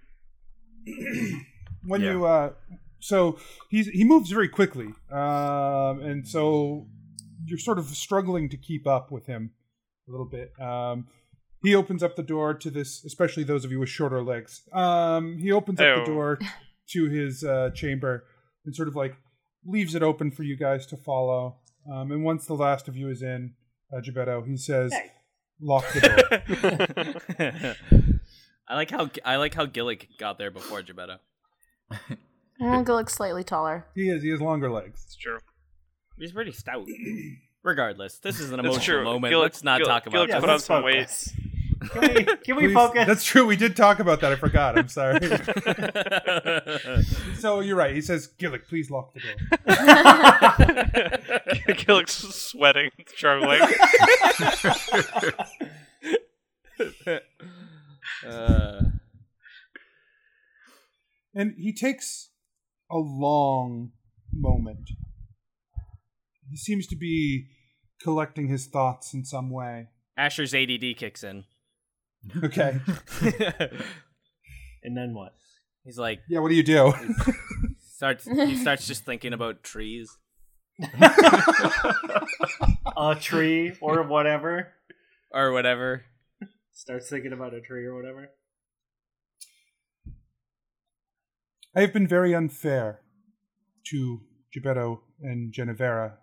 Speaker 1: when
Speaker 6: Yeah.
Speaker 1: you uh so he's he moves very quickly um and so you're sort of struggling to keep up with him a little bit um he opens up the door to this especially those of you with shorter legs um he opens up the door to his uh chamber and sort of like leaves it open for you guys to follow um and once the last of you is in uh, Gebetto, he says
Speaker 4: Hey.
Speaker 1: lock the door
Speaker 3: I like how I like how Gillick got there before Gebetto.
Speaker 5: I'm gonna slightly taller.
Speaker 1: he is he has longer legs
Speaker 7: It's true.
Speaker 3: He's pretty stout. Regardless, this is an emotional moment.
Speaker 7: Gil-
Speaker 3: Let's not
Speaker 7: Gil-
Speaker 3: talk about
Speaker 7: Gillick's
Speaker 4: Yeah,
Speaker 7: put on
Speaker 4: let's
Speaker 7: some
Speaker 4: focus.
Speaker 7: weight.
Speaker 4: Can we, can we
Speaker 1: Please-
Speaker 4: focus?
Speaker 1: that's true we did talk about that i forgot i'm sorry So you're right. He says, Gillick, please lock the door.
Speaker 7: Gillick's sweating, struggling.
Speaker 3: uh,
Speaker 1: And he takes a long moment. He seems to be collecting his thoughts in some way.
Speaker 3: Asher's ADD kicks in.
Speaker 1: Okay.
Speaker 4: and then what?
Speaker 3: He's like
Speaker 1: yeah, what do you do?
Speaker 3: starts. He starts just thinking about trees.
Speaker 4: A tree or whatever.
Speaker 3: or whatever.
Speaker 4: Starts thinking about a tree or whatever.
Speaker 1: I have been very unfair to Gebetto and Genevera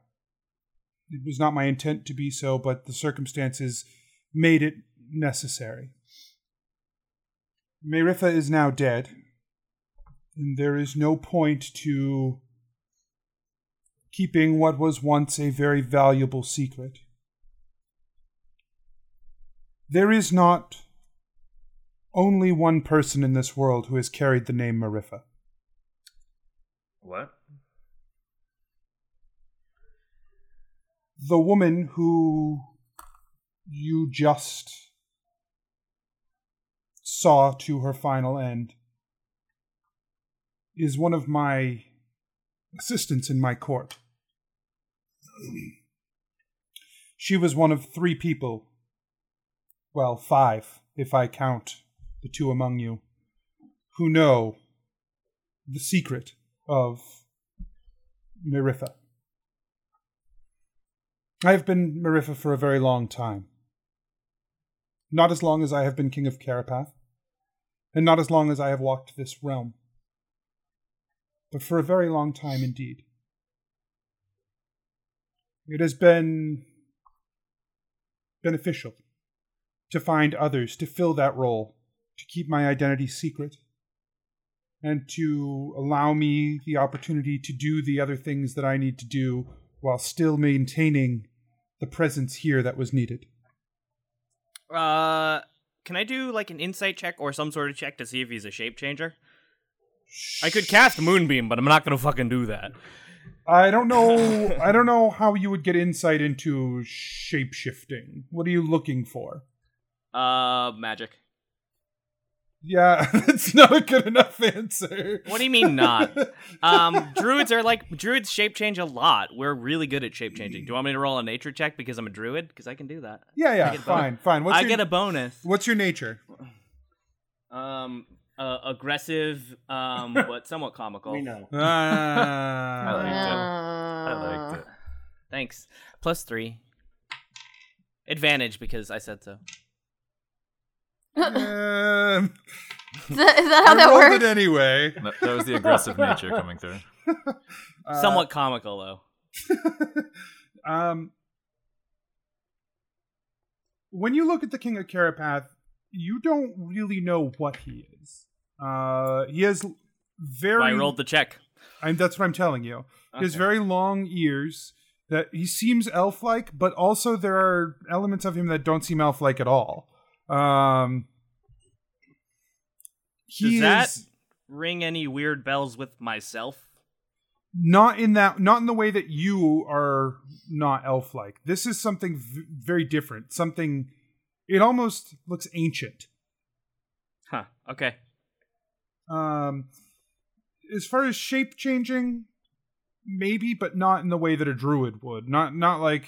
Speaker 1: It was not my intent to be so, but the circumstances made it necessary. Meritha is now dead, and there is no point to keeping what was once a very valuable secret. There is not only one person in this world who has carried the name Mariffa.
Speaker 6: What?
Speaker 1: The woman who you just saw to her final end is one of my assistants in my court. She was one of three people, well, five, if I count the two among you, who know the secret of Meritha. I have been Meritha for a very long time. Not as long as I have been King of Carapath, and not as long as I have walked this realm, but for a very long time indeed. It has been beneficial to find others to fill that role, to keep my identity secret, and to allow me the opportunity to do the other things that I need to do while still maintaining the presence here that was needed.
Speaker 3: Uh, can I do like an insight check or some sort of check to see if he's a shape changer? I could cast Moonbeam, but I'm not gonna fucking do that.
Speaker 1: I don't know. I don't know how you would get insight into shape shifting. What are you looking for?
Speaker 3: Uh, magic.
Speaker 1: Yeah, that's not a good enough answer.
Speaker 3: What do you mean not? Um, druids are like druids shape change a lot. We're really good at shape changing. Do you want me to roll a nature check because I'm a druid? Because I can do that.
Speaker 1: Yeah, yeah, fine, fine. What's
Speaker 3: I
Speaker 1: your,
Speaker 3: get a bonus.
Speaker 1: What's your nature?
Speaker 3: Um, uh, aggressive, um, but somewhat comical.
Speaker 4: We know.
Speaker 1: Ah,
Speaker 6: I liked it. I liked it.
Speaker 3: Thanks. Plus three. Advantage because I said so.
Speaker 1: Um,
Speaker 5: Is that, is that how
Speaker 1: I
Speaker 5: that
Speaker 1: rolled
Speaker 5: works?
Speaker 1: it anyway.
Speaker 6: That, that was the aggressive nature coming through.
Speaker 1: Uh,
Speaker 3: somewhat comical though.
Speaker 1: um, when you look at the King of Carapath, you don't really know what he is. Uh, he has very.
Speaker 3: I rolled the check.
Speaker 1: And that's what I'm telling you. He has very long ears. That he seems elf-like, but also there are elements of him that don't seem elf-like at all. Um, he
Speaker 3: Does that
Speaker 1: is
Speaker 3: ring any weird bells with myself?
Speaker 1: not in that, not in the way that you are not elf-like. This is something v- very different. Something. It almost looks ancient.
Speaker 3: Huh. Okay.
Speaker 1: Um, as far as shape changing, maybe, but not in the way that a druid would. Not not like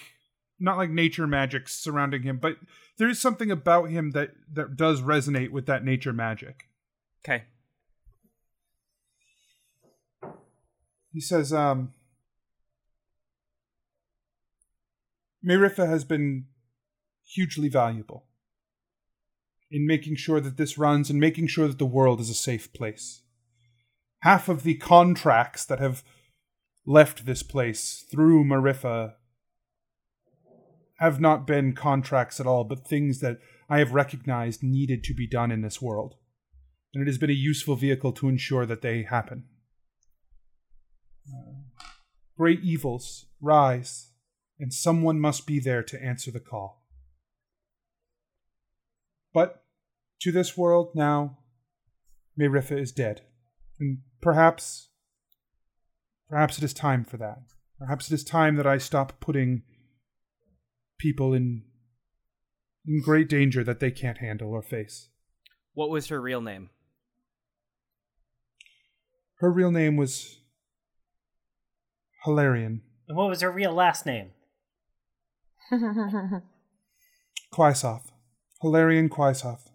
Speaker 1: not like nature magic surrounding him, but there is something about him that that does resonate with that nature magic.
Speaker 3: Okay.
Speaker 1: He says, um, Miriffa has been hugely valuable in making sure that this runs and making sure that the world is a safe place. Half of the contracts that have left this place through Mariffa have not been contracts at all, but things that I have recognized needed to be done in this world. And it has been a useful vehicle to ensure that they happen. Uh, great evils rise, and someone must be there to answer the call. But to this world now, Meritha is dead. And perhaps, perhaps it is time for that. Perhaps it is time that I stop putting people in, in great danger that they can't handle or face.
Speaker 3: What was her real name?
Speaker 1: Her real name was Hilarion
Speaker 4: And what was her real last name?
Speaker 1: Quaisoth. Hilarion Quaisoth.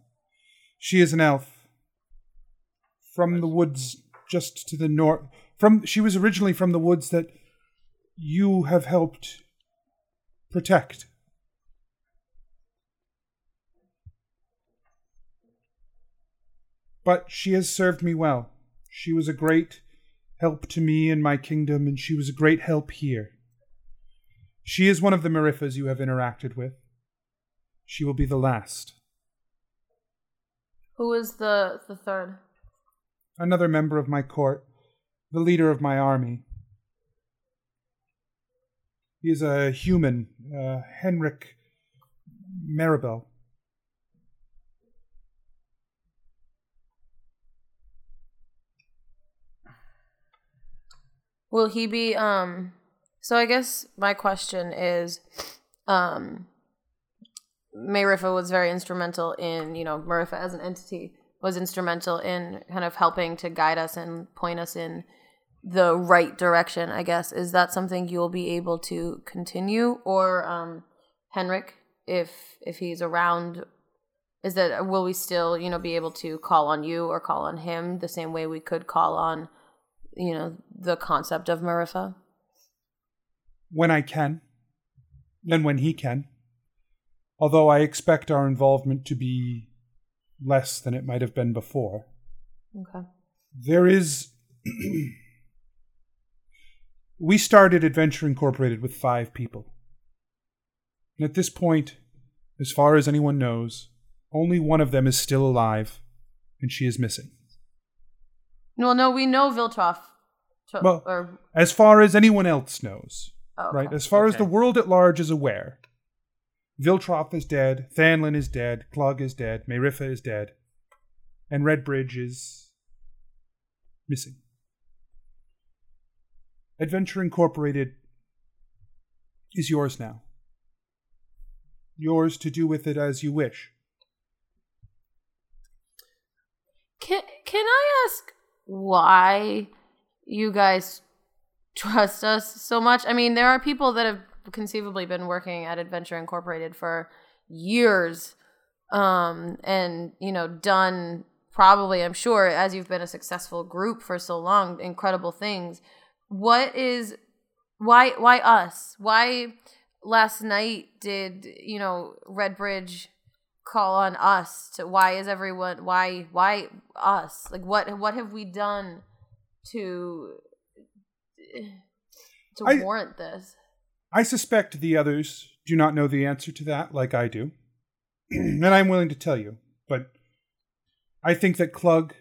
Speaker 1: She is an elf from the woods just to the north. From she was originally from the woods that you have helped protect. But she has served me well. She was a great help to me and my kingdom, and she was a great help here. She is one of the Marifas you have interacted with. She will be the last.
Speaker 5: Who is the the third?
Speaker 1: Another member of my court, the leader of my army. He is a human, uh, Henrik Maribel.
Speaker 5: Will he be um so I guess my question is um Mayrifa was very instrumental in, you know, Marifa as an entity was instrumental in kind of helping to guide us and point us in the right direction, I guess. Is that something you'll be able to continue or um Henrik if if he's around is that will we still, you know, be able to call on you or call on him the same way we could call on you know, the concept of Marifa?
Speaker 1: When I can, and when he can. Although I expect our involvement to be less than it might have been before.
Speaker 5: Okay.
Speaker 1: There is. we started Adventure Incorporated with five people. And at this point, as far as anyone knows, only one of them is still alive, and she is missing.
Speaker 5: No, no, we know Viltroff. To-
Speaker 1: Well,
Speaker 5: or
Speaker 1: As far as anyone else knows,
Speaker 5: oh,
Speaker 1: right?
Speaker 5: okay.
Speaker 1: As far as the world at large is aware, Viltroff is dead, Thanlin is dead, Klug is dead, Mayrifa is dead, and Redbridge is missing. Adventure Incorporated is yours now. Yours to do with it as you wish.
Speaker 5: Can can I ask why you guys trust us so much? I mean, there are people that have conceivably been working at Adventure Incorporated for years um and you know done probably I'm sure as you've been a successful group for so long incredible things. What is why why us? Why last night did, you know, Redbridge call on us to why is everyone why why us like what what have we done to to
Speaker 1: I-
Speaker 5: warrant this
Speaker 1: I suspect the others do not know the answer to that like I do. and I'm willing to tell you. But I think that Klug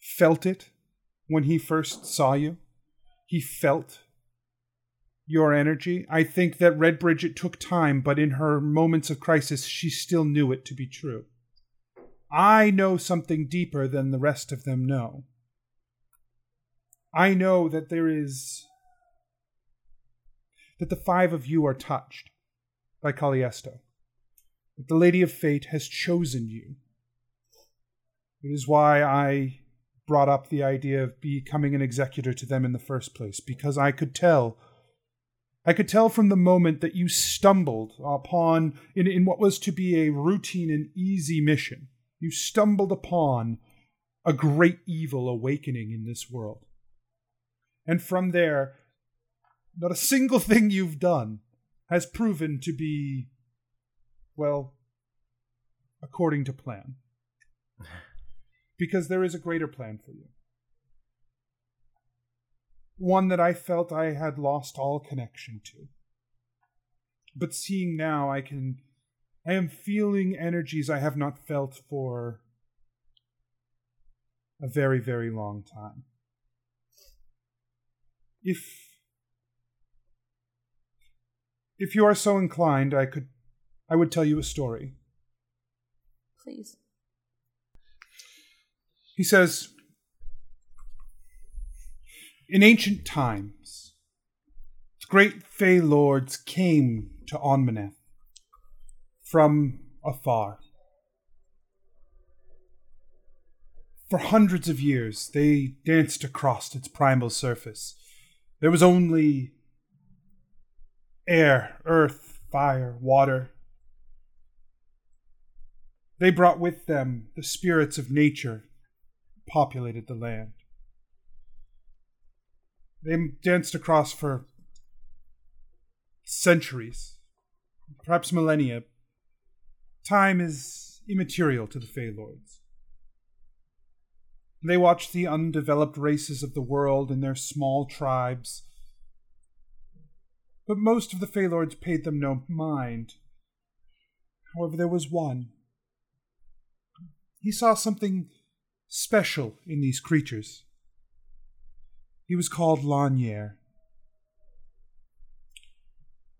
Speaker 1: felt it when he first saw you. He felt your energy. I think that Redbridge took time, but in her moments of crisis, she still knew it to be true. I know something deeper than the rest of them know. I know that there is that the five of you are touched by Caliesto, that the Lady of Fate has chosen you. It is why I brought up the idea of becoming an executor to them in the first place, because I could tell. I could tell from the moment that you stumbled upon, in, in what was to be a routine and easy mission, you stumbled upon a great evil awakening in this world. And from there, not a single thing you've done has proven to be, well, according to plan. Because there is a greater plan for you. One that I felt I had lost all connection to. But seeing now, I can. I am feeling energies I have not felt for a very, very long time. If if you are so inclined, I could I would tell you a story.
Speaker 5: please
Speaker 1: He says In ancient times, great Fey lords came to Onmaneth from afar. For hundreds of years, they danced across its primal surface. There was only air, earth, fire, water. They brought with them the spirits of nature, populated the land. They danced across for centuries, perhaps millennia. Time is immaterial to the Fey. They watched the undeveloped races of the world and their small tribes but most of the Feylords paid them no mind. However, there was one. He saw something special in these creatures. He was called Lanier.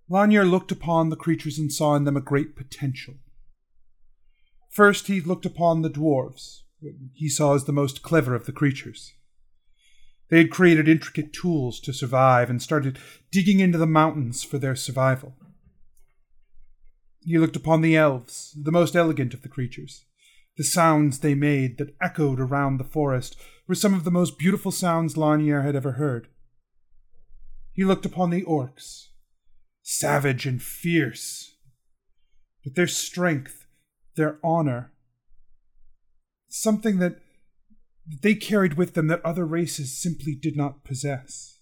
Speaker 1: Lanier looked upon the creatures and saw in them a great potential. First, he looked upon the dwarves, he saw as the most clever of the creatures. They had created intricate tools to survive and started digging into the mountains for their survival. He looked upon the elves, the most elegant of the creatures. The sounds they made that echoed around the forest were some of the most beautiful sounds Lanier had ever heard. He looked upon the orcs, savage and fierce, but their strength, their honor, something that they carried with them that other races simply did not possess.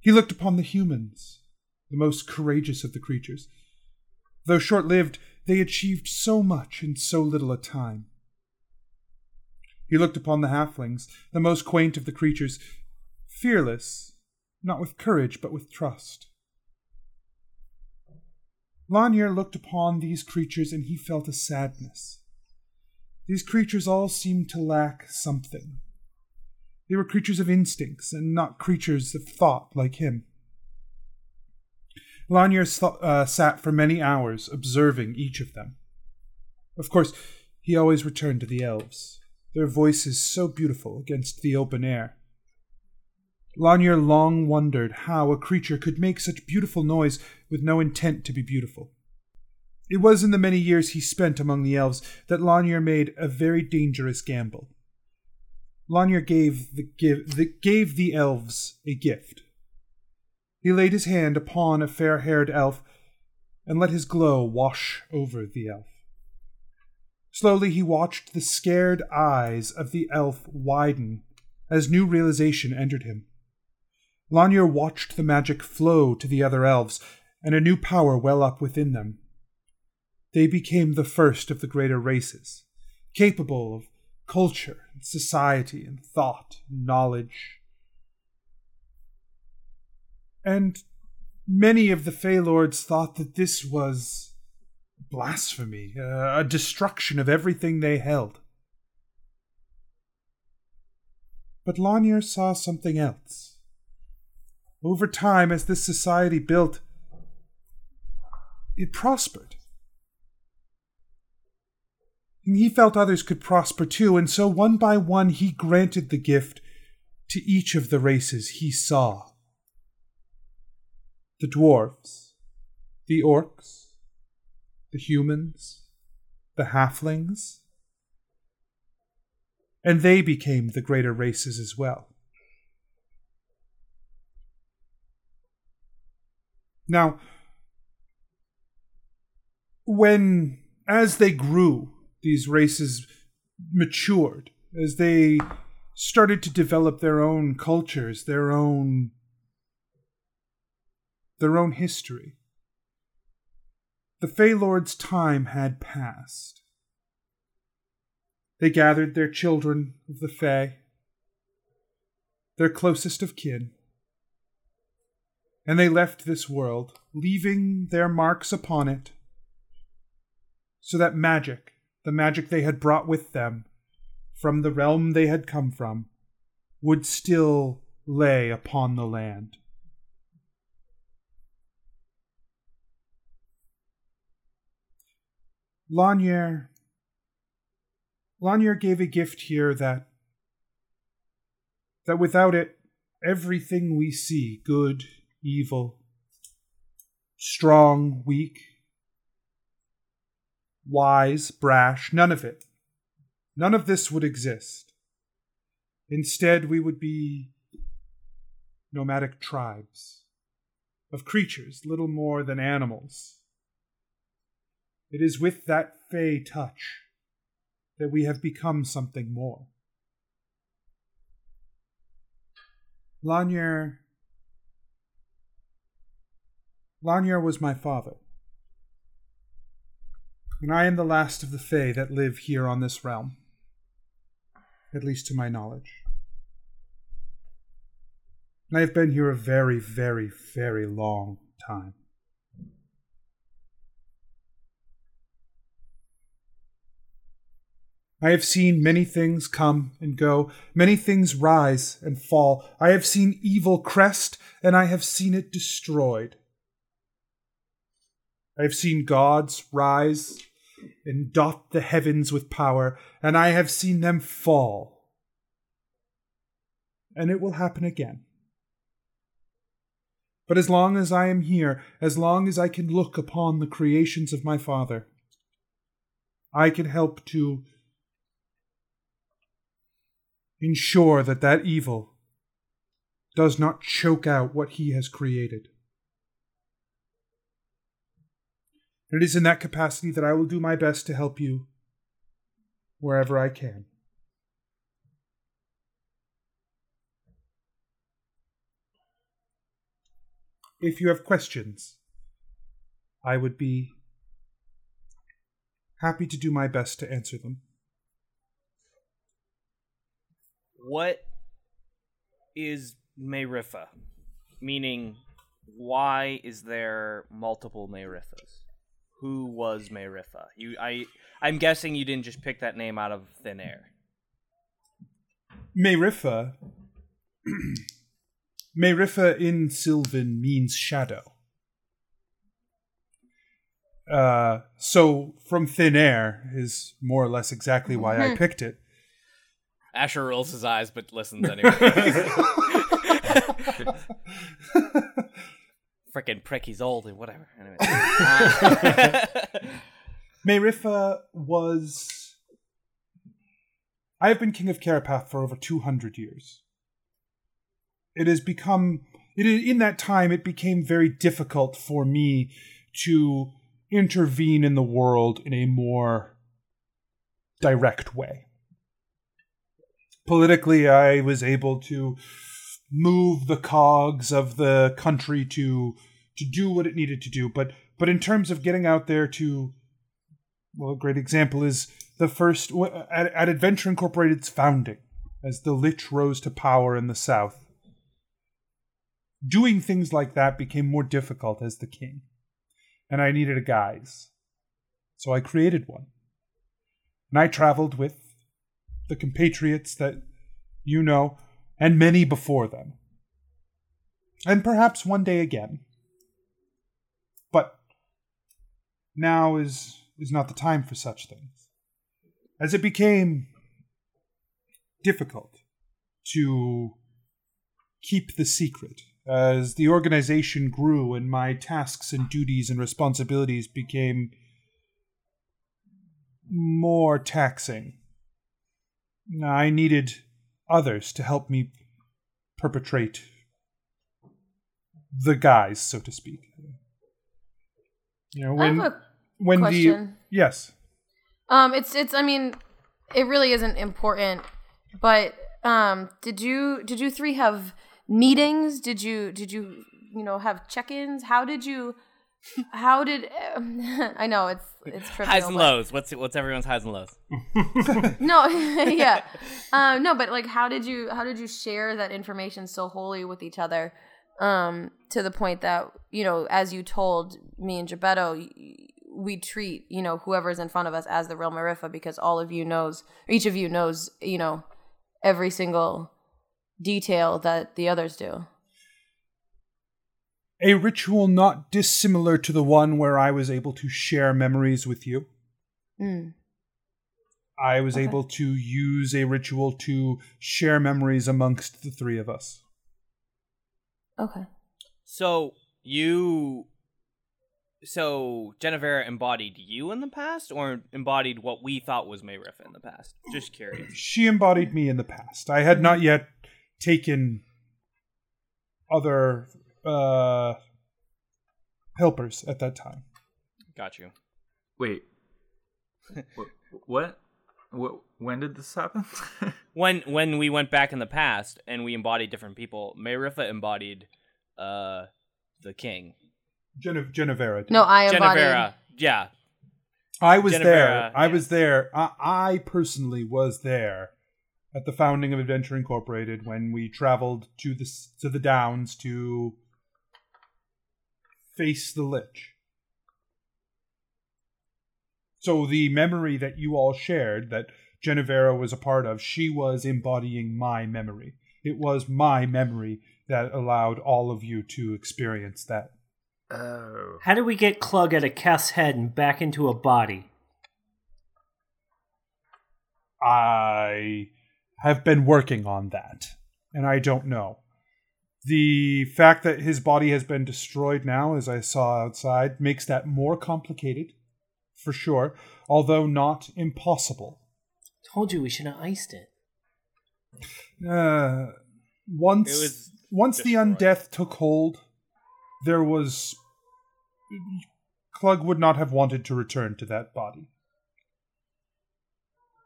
Speaker 1: He looked upon the humans, the most courageous of the creatures. Though short lived, they achieved so much in so little a time. He looked upon the halflings, the most quaint of the creatures, fearless, not with courage, but with trust. Lanier looked upon these creatures and he felt a sadness. These creatures all seemed to lack something. They were creatures of instincts and not creatures of thought like him. Lanier uh, sat for many hours observing each of them. Of course, he always returned to the elves, their voices so beautiful against the open air. Lanier long wondered how a creature could make such beautiful noise with no intent to be beautiful. It was in the many years he spent among the elves that Lanier made a very dangerous gamble. Lanier gave the, give, the, gave the elves a gift. He laid his hand upon a fair haired elf and let his glow wash over the elf. Slowly he watched the scared eyes of the elf widen as new realization entered him. Lanier watched the magic flow to the other elves and a new power well up within them they became the first of the greater races, capable of culture and society and thought and knowledge. And many of the Feylords thought that this was blasphemy, uh, a destruction of everything they held. But Lanier saw something else. Over time, as this society built, it prospered. And he felt others could prosper too, and so one by one he granted the gift to each of the races he saw the dwarves, the orcs, the humans, the halflings, and they became the greater races as well. Now, when, as they grew, these races matured, as they started to develop their own cultures, their own their own history. The Fey Lord's time had passed. They gathered their children of the Fey, their closest of kin, and they left this world, leaving their marks upon it, so that magic the magic they had brought with them from the realm they had come from would still lay upon the land. Lanier Lanier gave a gift here that that without it everything we see, good, evil, strong, weak, wise, brash, none of it. None of this would exist. Instead, we would be nomadic tribes of creatures little more than animals. It is with that fey touch that we have become something more. Lanier Lanier was my father and I am the last of the Fae that live here on this realm, at least to my knowledge. And I've been here a very, very, very long time. I have seen many things come and go, many things rise and fall. I have seen evil crest, and I have seen it destroyed. I have seen gods rise and dot the heavens with power, and I have seen them fall. And it will happen again. But as long as I am here, as long as I can look upon the creations of my Father, I can help to ensure that that evil does not choke out what he has created. It is in that capacity that I will do my best to help you wherever I can. If you have questions, I would be happy to do my best to answer them.
Speaker 3: What is Mayrifa? Meaning, why is there multiple Mayrifas? Who was Mayrifa? You, I, I'm guessing you didn't just pick that name out of thin air.
Speaker 1: Mayrifa. Mayrifa in Sylvan means shadow. Uh, so from thin air is more or less exactly why I picked it.
Speaker 3: Asher rolls his eyes but listens anyway. Frickin' prick, he's old and whatever. Anyway. Uh,
Speaker 1: Mayrifa was. I have been king of Carapath for over 200 years. It has become. It, in that time, it became very difficult for me to intervene in the world in a more direct way. Politically, I was able to move the cogs of the country to to do what it needed to do, but but in terms of getting out there to well, a great example is the first at, at Adventure Incorporated's founding, as the Lich rose to power in the South. Doing things like that became more difficult as the king, and I needed a guise. So I created one. And I traveled with the compatriots that you know, and many before them. And perhaps one day again. But now is is not the time for such things. As it became difficult to keep the secret, as the organization grew and my tasks and duties and responsibilities became more taxing, I needed others to help me perpetrate the guise, so to speak. You know, when
Speaker 5: I have a
Speaker 1: when the yes,
Speaker 5: Um, it's it's. I mean, it really isn't important. But um, did you did you three have meetings? Did you did you you know have check-ins? How did you? How did I know it's it's trivial.
Speaker 3: highs and
Speaker 5: but-
Speaker 3: lows. What's what's everyone's highs and lows?
Speaker 5: No, yeah, um, no, but like, how did you how did you share that information so wholly with each other? Um, to the point that you know, as you told me and Gebetto, we treat you know whoever's in front of us as the real Marifa because all of you knows, each of you knows, you know, every single detail that the others do.
Speaker 1: A ritual not dissimilar to the one where I was able to share memories with you.
Speaker 5: Mm.
Speaker 1: I was
Speaker 5: Okay.
Speaker 1: able to use a ritual to share memories amongst the three of us.
Speaker 5: Okay.
Speaker 3: So you, so Genevera embodied you in the past, or embodied what we thought was Mayrifa in the past? Just curious.
Speaker 1: She embodied me in the past. I had not yet taken other uh, helpers at that time.
Speaker 3: Got you.
Speaker 6: Wait. Wh- what? What? When did this happen?
Speaker 3: When when we went back in the past and we embodied different people, Mayrifa embodied uh the king.
Speaker 1: Gene- Genevera. did.
Speaker 5: No, I embodied.
Speaker 3: Genevera, yeah.
Speaker 1: I was
Speaker 3: Genevera,
Speaker 1: there. I was there. I, I personally was there at the founding of Adventure Incorporated when we traveled to the to the Downs to face the Lich. So the memory that you all shared, that Genevera was a part of, she was embodying my memory. It was my memory that allowed all of you to experience that.
Speaker 6: Oh.
Speaker 4: How do we get Clug out of Keth's head and back into a body?
Speaker 1: I have been working on that, and I don't know. The fact that his body has been destroyed now, as I saw outside, makes that more complicated, for sure, although not impossible.
Speaker 4: Told you we should have iced it.
Speaker 1: Uh, once
Speaker 3: It was
Speaker 1: once the
Speaker 3: destroyed.
Speaker 1: undeath took hold, there was. Clug would not have wanted to return to that body.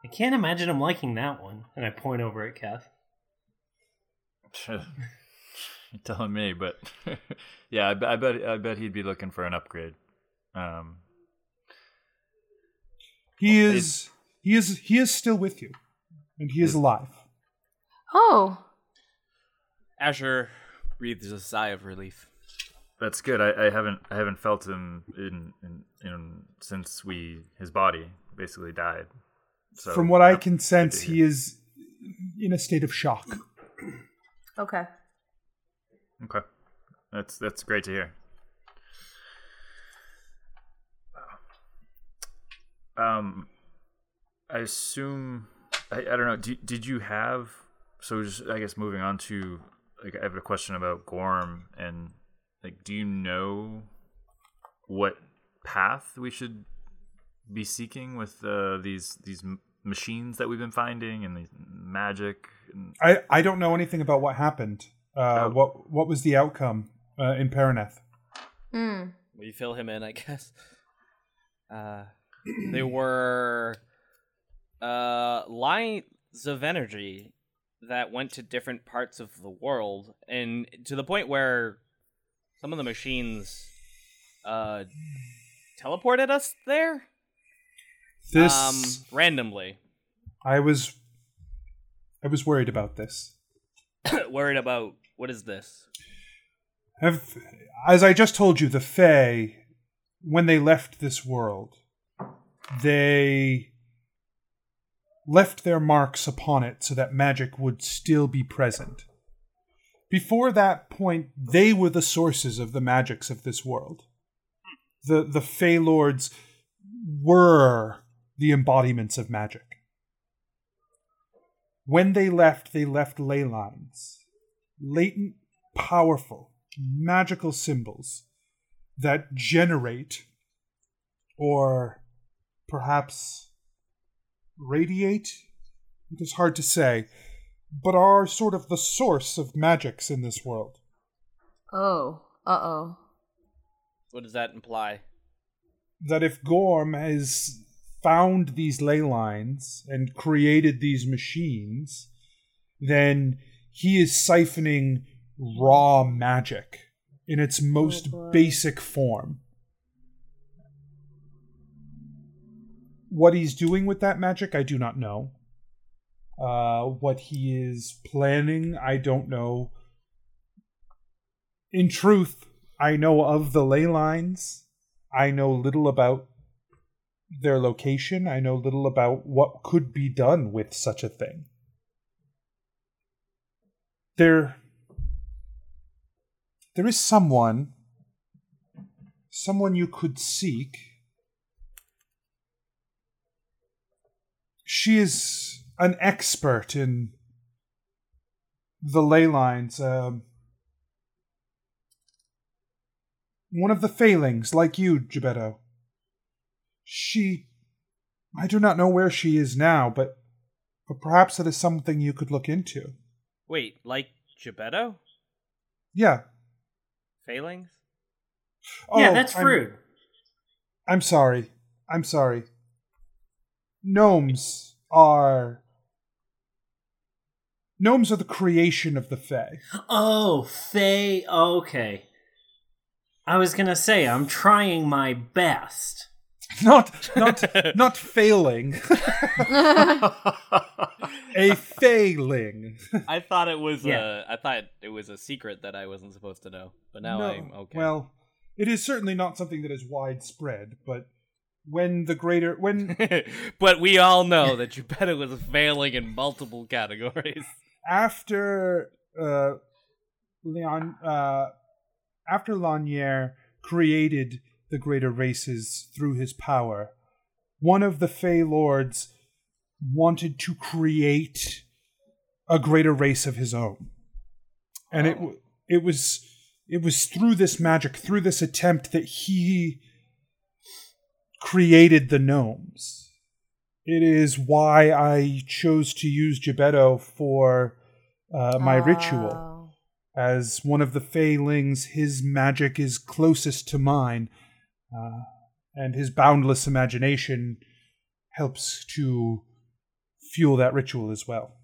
Speaker 4: I can't imagine him liking that one. And I point over at Keth.
Speaker 6: You're telling me, but yeah, I, I bet I bet he'd be looking for an upgrade. Um,
Speaker 1: He is he is he is still with you, and he is
Speaker 6: Is-
Speaker 1: alive.
Speaker 5: Oh,
Speaker 3: Asher breathes a sigh of relief.
Speaker 6: that's good. I, I haven't I haven't felt him in, in in since we his body basically died. So
Speaker 1: From what I can sense, he is in a state of shock.
Speaker 5: okay.
Speaker 6: Okay, that's that's great to hear. Um, I assume I, I don't know. Did did you have so just I guess moving on to like I have a question about Gorm and like do you know what path we should be seeking with uh, these these machines that we've been finding and the magic and
Speaker 1: I, I don't know anything about what happened. Uh,
Speaker 6: Oh.
Speaker 1: What what was the outcome uh, in Paraneth?
Speaker 5: Hmm.
Speaker 3: We fill him in, I guess. Uh, they were uh, lines of energy that went to different parts of the world, and to the point where some of the machines uh, teleported us there
Speaker 1: This
Speaker 3: um, randomly.
Speaker 1: I was I was worried about this.
Speaker 3: Worried about what is this?
Speaker 1: Have, as I just told you, the Fae, when they left this world, they left their marks upon it so that magic would still be present. Before that point, they were the sources of the magics of this world. The the Fey Lords were the embodiments of magic. When they left, they left ley lines, latent, powerful, magical symbols that generate or perhaps radiate. It is hard to say, but are sort of the source of magics in this world.
Speaker 5: Oh. Uh oh.
Speaker 3: What does that imply?
Speaker 1: that if Gorm has found these ley lines and created these machines, then he is siphoning raw magic in its most
Speaker 5: boy.
Speaker 1: basic form. What he's doing with that magic, I do not know. Uh, what he is planning, I don't know. In truth, I know of the ley lines. I know little about their location. I know little about what could be done with such a thing. There there is someone someone you could seek. She is an expert in the ley lines. Um, one of the failings, like you, Gebetto. She. I do not know where she is now, but, but perhaps it is something you could look into.
Speaker 3: Wait, like Gebetto?
Speaker 1: Yeah.
Speaker 3: Failings?
Speaker 4: Oh, yeah,
Speaker 1: Oh,
Speaker 4: that's
Speaker 1: I'm-
Speaker 4: rude.
Speaker 1: I'm sorry. I'm sorry. Gnomes are. Gnomes are the creation of the Fae.
Speaker 4: Oh, Faye. Okay. I was gonna say I'm trying my best.
Speaker 1: Not not not failing. a failing.
Speaker 3: I thought it was
Speaker 4: Yeah.
Speaker 3: a. I thought it was a secret that I wasn't supposed to know, but now
Speaker 1: No,
Speaker 3: I'm okay.
Speaker 1: Well, it is certainly not something that is widespread, but when the greater when
Speaker 3: but we all know that Gebetto was a failing in multiple categories.
Speaker 1: after uh, Leon uh, after Lanier created the greater races through his power, one of the Fey Lords wanted to create a greater race of his own, and it it was it was through this magic, through this attempt, that he created the gnomes. It is why I chose to use Gebetto for uh, my ritual.
Speaker 5: Oh.
Speaker 1: As one of the Feylings, his magic is closest to mine, uh, and his boundless imagination helps to fuel that ritual as well.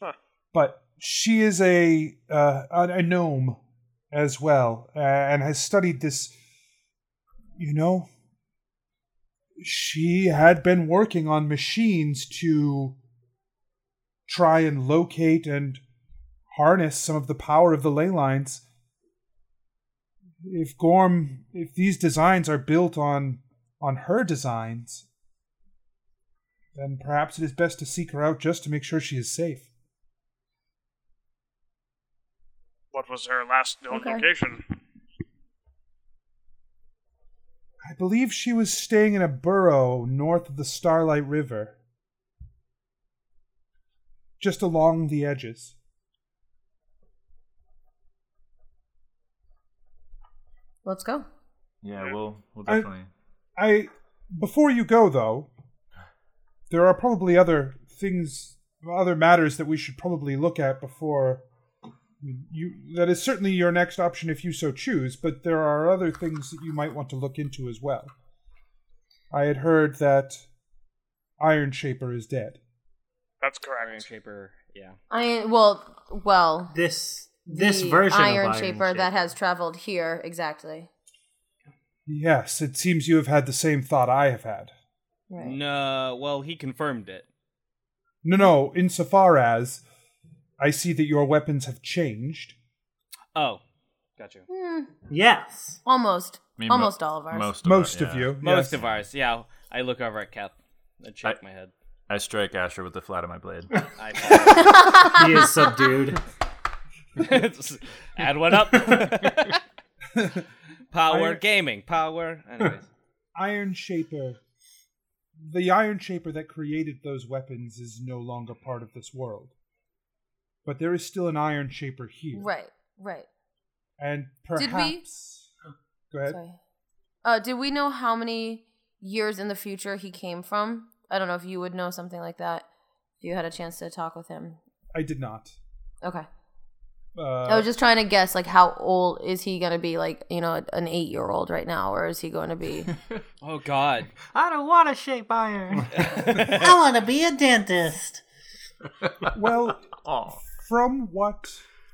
Speaker 7: Huh.
Speaker 1: But she is a uh, a a gnome as well, uh, and has studied this. You know, she had been working on machines to try and locate and harness some of the power of the ley lines. If Gorm, if these designs are built on on her designs, then perhaps it is best to seek her out just to make sure she is safe.
Speaker 2: What was her last known
Speaker 5: Okay.
Speaker 2: location?
Speaker 1: I believe she was staying in a burrow north of the Starlight River. Just along the edges.
Speaker 5: Let's go.
Speaker 6: Yeah, we'll we'll definitely.
Speaker 1: I before you go though, there are probably other things, other matters that we should probably look at before you. That is certainly your next option if you so choose, but there are other things that you might want to look into as well. I had heard that Iron Shaper is dead.
Speaker 2: That's correct
Speaker 3: Iron
Speaker 2: correct.
Speaker 3: Shaper, yeah.
Speaker 5: I well, well,
Speaker 4: This this
Speaker 5: the
Speaker 4: version
Speaker 5: Iron
Speaker 4: of Iron
Speaker 5: Shaper that has traveled here exactly.
Speaker 1: Yes, it seems you have had the same thought I have had.
Speaker 5: Right.
Speaker 3: No, well, he confirmed it.
Speaker 1: No, no, insofar as I see that your weapons have changed.
Speaker 3: Oh, got you.
Speaker 5: Hmm,
Speaker 4: Yes.
Speaker 5: almost,
Speaker 6: I mean, mo-
Speaker 5: almost all of ours.
Speaker 6: Most of,
Speaker 1: Most
Speaker 6: our-
Speaker 1: of
Speaker 6: yeah.
Speaker 1: you.
Speaker 3: Most
Speaker 1: yes.
Speaker 3: of ours, yeah. I look over at Kath and shake
Speaker 6: I-
Speaker 3: my head.
Speaker 6: I strike Asher with the flat of my blade.
Speaker 4: He is subdued.
Speaker 3: add one up. power
Speaker 1: Iron-
Speaker 3: gaming, power. Anyways,
Speaker 1: Iron Shaper. The Iron Shaper that created those weapons is no longer part of this world. But there is still an Iron Shaper here.
Speaker 5: Right, right.
Speaker 1: And
Speaker 5: Did
Speaker 1: perhaps.
Speaker 5: we-
Speaker 1: Go ahead.
Speaker 5: Sorry. Uh, did we know how many years in the future he came from? I don't know if you would know something like that. If you had a chance to talk with him.
Speaker 1: I did not.
Speaker 5: Okay.
Speaker 1: Uh,
Speaker 5: I was just trying to guess, like, how old is he going to be? Like, you know, an eight year old right now, or is he going to be?
Speaker 3: oh god,
Speaker 4: I don't want to shape iron. I want to be a dentist.
Speaker 1: well,
Speaker 6: oh,
Speaker 1: from what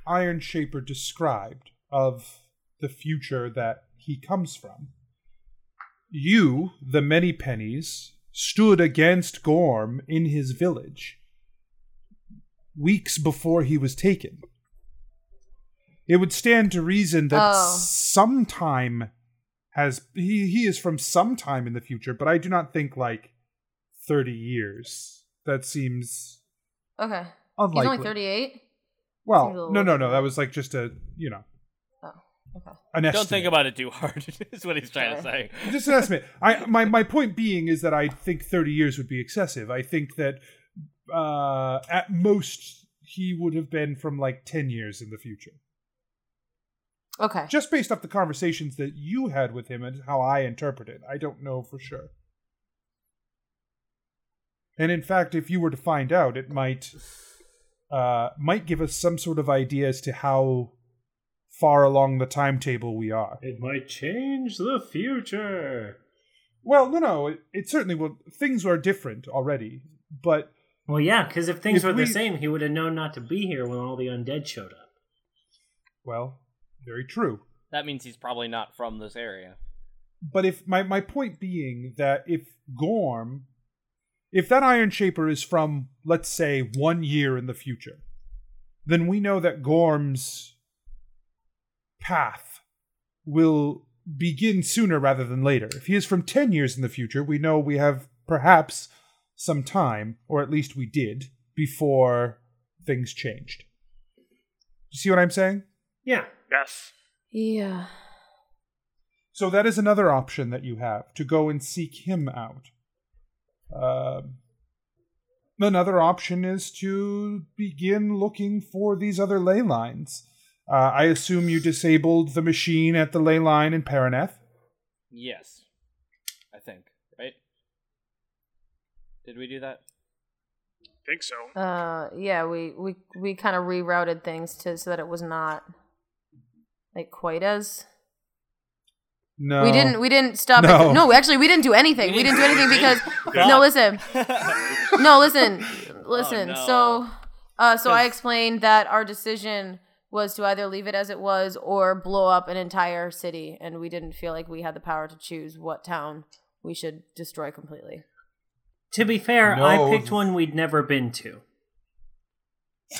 Speaker 1: Iron Shaper described of the future that he comes from, you, the many pennies, stood against Gorm in his village weeks before he was taken. It would stand to reason that
Speaker 5: Oh.
Speaker 1: sometime has he, he is from sometime in the future, but I do not think like thirty years. That seems
Speaker 5: Okay.
Speaker 1: unlikely.
Speaker 5: He's only 38?
Speaker 1: Well,
Speaker 5: little
Speaker 1: no, no, no. That was like just a, you know,
Speaker 5: Oh, okay.
Speaker 1: an
Speaker 3: don't
Speaker 1: estimate.
Speaker 3: think about it too hard. is what he's trying to say.
Speaker 1: just an estimate. I my my point being is that I think thirty years would be excessive. I think that uh, at most he would have been from like ten years in the future,
Speaker 5: Okay.
Speaker 1: just based off the conversations that you had with him and how I interpret it. I don't know for sure. And in fact, if you were to find out, it might uh, might give us some sort of idea as to how far along the timetable we are.
Speaker 4: It might change the future.
Speaker 1: Well, no, no. It, it certainly will. Things are different already, but
Speaker 4: Well, yeah, because if things
Speaker 1: If
Speaker 4: were
Speaker 1: we-
Speaker 4: the same, he would have known not to be here when all the undead showed up.
Speaker 1: well, very true.
Speaker 3: That means he's probably not from this area.
Speaker 1: but if my my point being that if Gorm, if that Iron Shaper is from let's say one year in the future, then we know that Gorm's path will begin sooner rather than later. If he is from 10 years in the future, we know we have perhaps some time, or at least we did, before things changed. You see what I'm saying?
Speaker 4: Yeah.
Speaker 2: Yes.
Speaker 5: Yeah.
Speaker 1: So that is another option that you have to go and seek him out. Um another option is to begin looking for these other ley lines. Uh, I assume you disabled the machine at the ley line in Paraneth.
Speaker 3: Yes. I think, right? Did we do that?
Speaker 2: I Think so.
Speaker 5: Uh, yeah, we we we kind of rerouted things to so that it was not like quite as.
Speaker 1: No,
Speaker 5: We didn't. We didn't stop.
Speaker 1: No.
Speaker 5: It. No, actually, we didn't do anything. We didn't do anything because. no, listen. No, listen. Listen.
Speaker 3: Oh, no.
Speaker 5: So, uh, so I explained that our decision was to either leave it as it was or blow up an entire city, and we didn't feel like we had the power to choose what town we should destroy completely.
Speaker 4: To be fair,
Speaker 1: No.
Speaker 4: I picked one we'd never been to.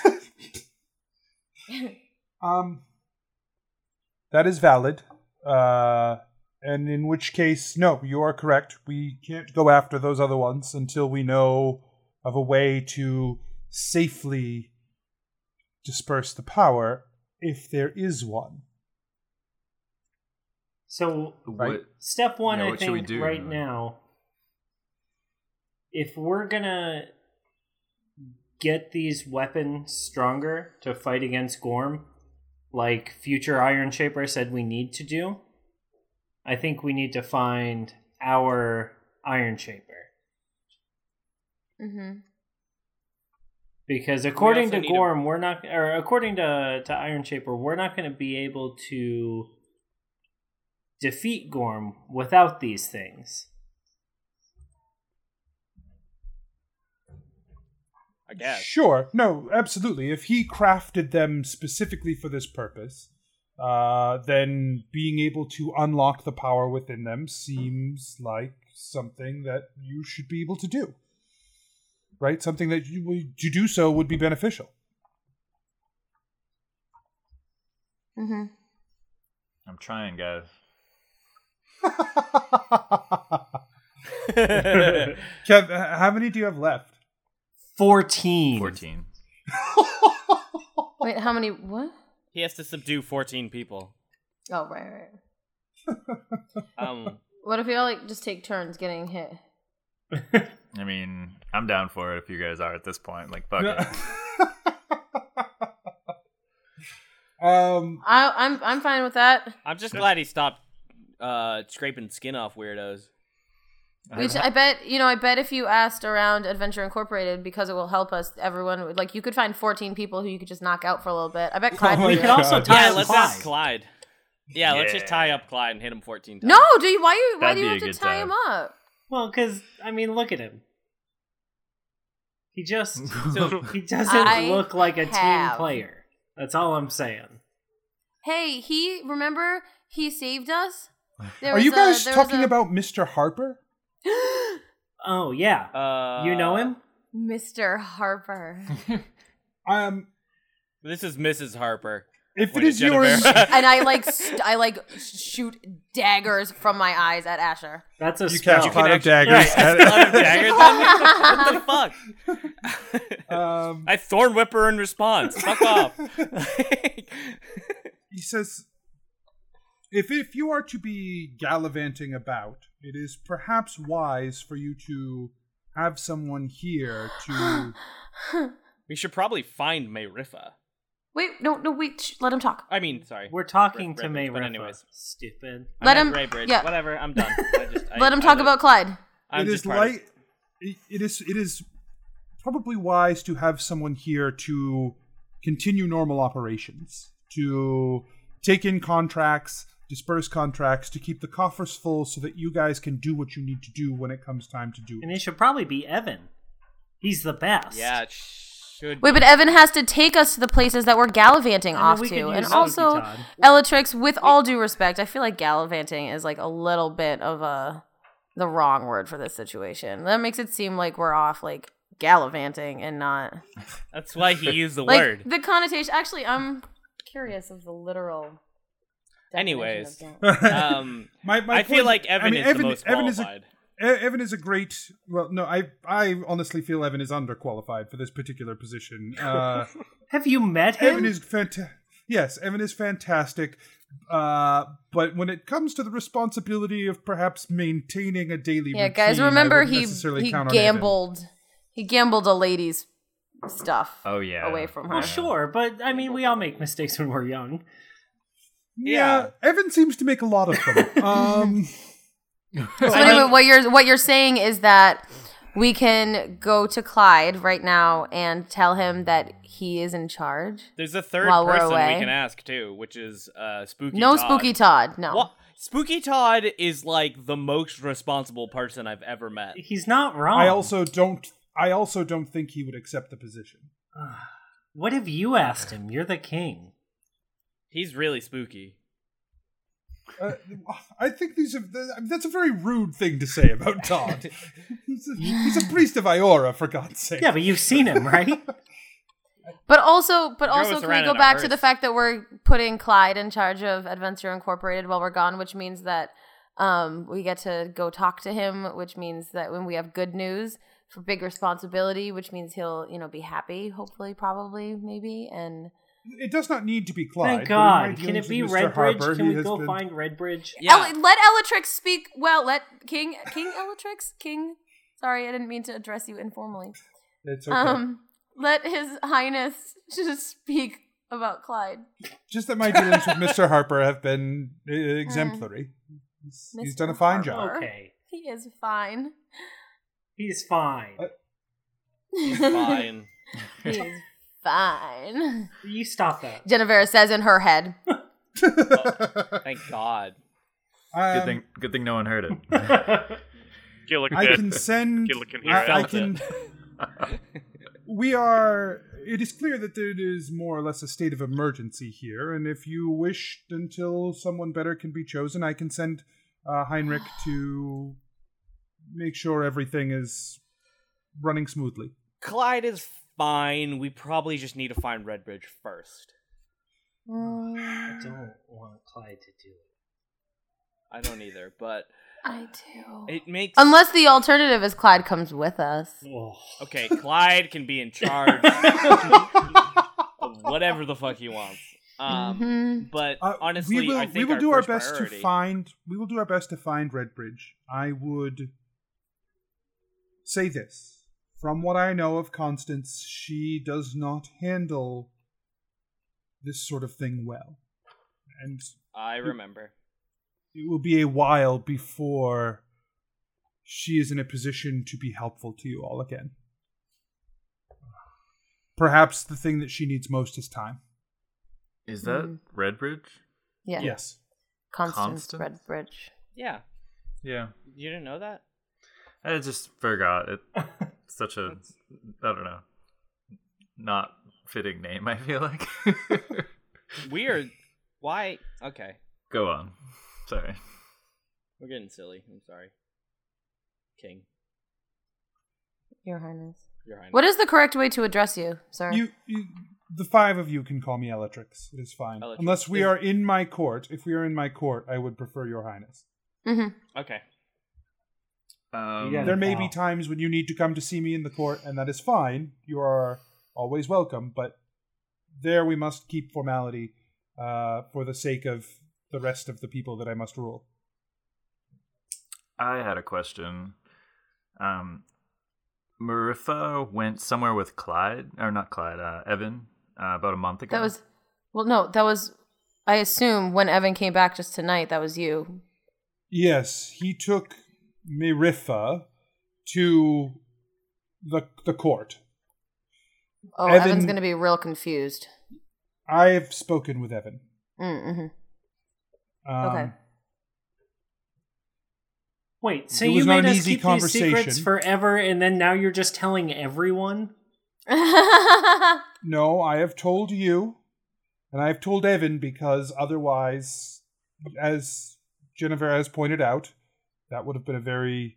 Speaker 1: Um, that is valid. Uh, and in which case, no, you are correct. We can't go after those other ones until we know of a way to safely disperse the power, if there is one.
Speaker 4: So
Speaker 1: Right.
Speaker 6: What,
Speaker 4: step one,
Speaker 6: Yeah,
Speaker 4: I
Speaker 6: what we
Speaker 4: think,
Speaker 6: do?
Speaker 4: right now, if we're gonna get these weapons stronger to fight against Gorm, like future Iron Shaper said we need to do, I think we need to find our Iron Shaper.
Speaker 5: Mm-hmm.
Speaker 4: Because according to
Speaker 3: need a-
Speaker 4: Gorm, we're not, or according to to Iron Shaper, we're not going to be able to defeat Gorm without these things.
Speaker 3: I guess.
Speaker 1: Sure. No, absolutely. If he crafted them specifically for this purpose, uh, then being able to unlock the power within them seems like something that you should be able to do. Right? Something that you, would- to do so would be beneficial.
Speaker 5: Mm-hmm.
Speaker 6: I'm trying, guys.
Speaker 1: Kev, how many do you have left?
Speaker 4: 14.
Speaker 6: 14.
Speaker 5: Wait, how many? What?
Speaker 3: He has to subdue 14 people.
Speaker 5: Oh, right, right.
Speaker 3: Um,
Speaker 5: What if we all like just take turns getting hit?
Speaker 6: I mean, I'm down for it if you guys are at this point. Like, fuck it.
Speaker 1: um,
Speaker 5: I, I'm I'm fine with that.
Speaker 3: I'm just glad he stopped uh, scraping skin off weirdos.
Speaker 5: Which I bet you know. I bet if you asked around Adventure Incorporated, because it will help us, everyone would like. You could find 14 people who you could just knock out for a little bit. I bet oh Clyde.
Speaker 1: Oh
Speaker 5: would
Speaker 4: could also tie
Speaker 3: Yeah,
Speaker 4: up
Speaker 3: let's
Speaker 4: Clyde.
Speaker 3: ask Clyde. Yeah, let's just tie up Clyde and hit him 14 times.
Speaker 5: No, do you? Why you? Why
Speaker 6: That'd
Speaker 5: do you have to tie
Speaker 6: time.
Speaker 5: him up?
Speaker 4: Well, because, I mean, look at him. He just,
Speaker 3: So,
Speaker 4: he doesn't
Speaker 5: I
Speaker 4: look like a team player. That's all I'm saying.
Speaker 5: Hey, he remember he saved us. There
Speaker 1: are
Speaker 5: was
Speaker 1: you
Speaker 5: a-
Speaker 1: guys
Speaker 5: there
Speaker 1: talking
Speaker 5: a-
Speaker 1: about Mr. Harper?
Speaker 4: Oh, yeah.
Speaker 3: uh,
Speaker 4: you know him?
Speaker 5: Mr. Harper?
Speaker 1: Um,
Speaker 3: This is Mrs. Harper.
Speaker 1: if it
Speaker 3: Wait,
Speaker 1: is your
Speaker 5: and I like st- I like shoot daggers from my eyes at Asher.
Speaker 4: That's a
Speaker 1: you
Speaker 4: spell.
Speaker 1: cast cloud of
Speaker 3: actually-
Speaker 1: daggers.
Speaker 3: Right, Cloud of daggers on me? What the fuck?
Speaker 1: um,
Speaker 3: I thorn whip her in response. Fuck off.
Speaker 1: he says if if you are to be gallivanting about it is perhaps wise for you to have someone here to
Speaker 3: we should probably find Mayrifa.
Speaker 5: Wait, no, no, wait. Sh- let him talk.
Speaker 3: I mean, sorry.
Speaker 4: We're talking
Speaker 3: Red
Speaker 4: to
Speaker 3: Ridge,
Speaker 4: May
Speaker 3: but anyways.
Speaker 4: Stupid.
Speaker 3: I
Speaker 5: Let him-
Speaker 3: Ray Bridge.
Speaker 5: yeah.
Speaker 3: Whatever. I'm done. I just, I,
Speaker 5: let him talk
Speaker 3: like-
Speaker 5: about Clyde.
Speaker 3: I'm
Speaker 1: it
Speaker 3: just
Speaker 1: is
Speaker 3: part of-
Speaker 1: like it it is it is probably wise to have someone here to continue normal operations to take in contracts disperse contracts to keep the coffers full so that you guys can do what you need to do when it comes time to do it.
Speaker 4: And
Speaker 1: it
Speaker 4: it should probably be Evan. He's the best.
Speaker 3: Yeah. Sh- Should
Speaker 5: Wait, but Evan has to take us to the places that we're gallivanting
Speaker 4: I mean,
Speaker 5: off
Speaker 4: we
Speaker 5: to, and also
Speaker 4: Spooky
Speaker 5: Elatrix. With all due respect, I feel like gallivanting is like a little bit of a the wrong word for this situation. That makes it seem like we're off like gallivanting and not
Speaker 3: That's why he used the
Speaker 5: like
Speaker 3: word.
Speaker 5: the connotation. Actually, I'm curious of the literal. Definition
Speaker 3: Anyways. Um,
Speaker 1: My- my
Speaker 3: I feel
Speaker 1: point-
Speaker 3: like Evan
Speaker 1: I mean,
Speaker 3: is the most
Speaker 1: Evan is a-
Speaker 3: qualified.
Speaker 1: E- Evan is a great. Well, no, I I honestly feel Evan is underqualified for this particular position. Uh,
Speaker 4: Have you met him?
Speaker 1: Evan is fantastic. Yes, Evan is fantastic. Uh, but when it comes to the responsibility of perhaps maintaining a daily
Speaker 5: yeah,
Speaker 1: routine,
Speaker 5: guys, remember
Speaker 1: wouldn't
Speaker 5: he he
Speaker 1: count on Evan.
Speaker 5: gambled. He gambled a lady's stuff
Speaker 6: Oh yeah.
Speaker 5: away from her.
Speaker 4: well, sure, but I mean, we all make mistakes when we're young.
Speaker 1: Yeah, Evan seems to make a lot of them. um,
Speaker 5: So anyway, what you're what you're saying is that we can go to Clyde right now and tell him that he is in charge.
Speaker 3: There's a third
Speaker 5: While we're
Speaker 3: person we can ask too, which is uh, Spooky.
Speaker 5: no
Speaker 3: Todd.
Speaker 5: spooky Todd. No.
Speaker 3: Well, Spooky Todd is like the most responsible person I've ever met.
Speaker 4: He's not wrong.
Speaker 1: I also don't. I also don't think he would accept the position.
Speaker 4: What have you asked him? You're the king.
Speaker 3: He's really spooky.
Speaker 1: Uh, I think these are. That's a very rude thing to say about Todd. he's, a, he's a priest of Iora, for God's sake.
Speaker 4: Yeah, but you've seen him, right?
Speaker 5: But also, but also, can we go
Speaker 3: in a
Speaker 5: back to the fact that we're putting Clyde in charge of Adventure Incorporated while we're gone, which means that um, we get to go talk to him, which means that when we have good news for big responsibility, which means he'll, you know, be happy, hopefully, probably, maybe, and
Speaker 1: It does not need to be Clyde.
Speaker 4: Thank
Speaker 1: my
Speaker 4: God. Can it be
Speaker 1: with Mr.
Speaker 4: Redbridge? Can we go
Speaker 1: been-
Speaker 4: find Redbridge?
Speaker 3: Yeah.
Speaker 5: Ele- let Elatrix speak. Well, let King King Elatrix King. Sorry, I didn't mean to address you informally.
Speaker 1: It's okay.
Speaker 5: Um, let His Highness just speak about Clyde.
Speaker 1: Just that my dealings with Mr. Harper have been uh, exemplary. He's, he's
Speaker 5: Mr.
Speaker 1: done a fine.
Speaker 5: Harper.
Speaker 1: job.
Speaker 4: Okay.
Speaker 5: He is fine.
Speaker 4: He's fine.
Speaker 1: Uh,
Speaker 3: He's fine.
Speaker 5: He is fine.
Speaker 4: You stop that.
Speaker 5: Genevera says in her head.
Speaker 3: Thank God.
Speaker 6: Good
Speaker 1: Um,
Speaker 6: thing. Good thing no one heard it.
Speaker 7: Gillick
Speaker 1: I can send.
Speaker 7: Gillick can hear
Speaker 1: I,
Speaker 7: it.
Speaker 1: I can. we are. It is clear that there is more or less a state of emergency here, and if you wish until someone better can be chosen, I can send uh, Heinrich to make sure everything is running smoothly.
Speaker 3: Clyde is fine. We probably just need to find Redbridge first.
Speaker 4: I don't want Clyde to do it.
Speaker 3: I don't either, but
Speaker 5: I do.
Speaker 3: it makes
Speaker 5: Unless the alternative is Clyde comes with us.
Speaker 3: Okay. Clyde can be in charge of whatever the fuck he wants. Um,
Speaker 5: Mhm.
Speaker 3: but
Speaker 1: Uh,
Speaker 3: honestly,
Speaker 1: we will,
Speaker 3: I think
Speaker 1: we will
Speaker 3: our
Speaker 1: do our
Speaker 3: first
Speaker 1: best
Speaker 3: priority-
Speaker 1: to find. We will do our best to find Redbridge. I would say this: from what I know of Constance, she does not handle this sort of thing well, and
Speaker 3: I remember.
Speaker 1: it will be a while before she is in a position to be helpful to you all again. Perhaps the thing that she needs most is time.
Speaker 6: Is that
Speaker 5: Mm.
Speaker 6: Redbridge?
Speaker 5: Yeah.
Speaker 1: Yes.
Speaker 5: Constance,
Speaker 6: Constance?
Speaker 5: Redbridge.
Speaker 3: Yeah,
Speaker 6: Yeah.
Speaker 3: you didn't know that.
Speaker 6: I just forgot it. Such a I don't know, not fitting name. I feel like.
Speaker 3: Weird. Why? Okay,
Speaker 6: Go on. Sorry.
Speaker 3: we're getting silly. I'm sorry. King,
Speaker 5: Your Highness.
Speaker 3: your highness.
Speaker 5: What is the correct way to address you, sir?
Speaker 1: You, you, the five of you can call me Elatrix. It is fine.
Speaker 3: Elatrix.
Speaker 1: Unless we are in my court. If we are in my court, I would prefer Your Highness.
Speaker 5: hmm
Speaker 3: Okay.
Speaker 6: Um,
Speaker 4: Yeah.
Speaker 1: There may be times when you need to come to see me in the court, and that is fine. You are always welcome, but there we must keep formality uh, for the sake of the rest of the people that I must rule.
Speaker 6: I had a question. Um, Maritha went somewhere with Clyde, or not Clyde, uh, Evan, uh, about a month ago.
Speaker 5: That was, well, no, that was, I assume when Evan came back just tonight, that was you.
Speaker 1: Yes, he took Mirifa to the the court.
Speaker 5: Oh,
Speaker 1: Evan-
Speaker 5: Evan's going to be real confused.
Speaker 1: I've spoken with Evan.
Speaker 5: Mm-hmm.
Speaker 1: Um,
Speaker 5: Okay.
Speaker 4: Wait, so you
Speaker 1: was
Speaker 4: made us
Speaker 1: easy
Speaker 4: keep these secrets forever, and then now you're just telling everyone?
Speaker 1: No, I have told you, and I have told Evan because otherwise, as Genevera has pointed out, that would have been a very.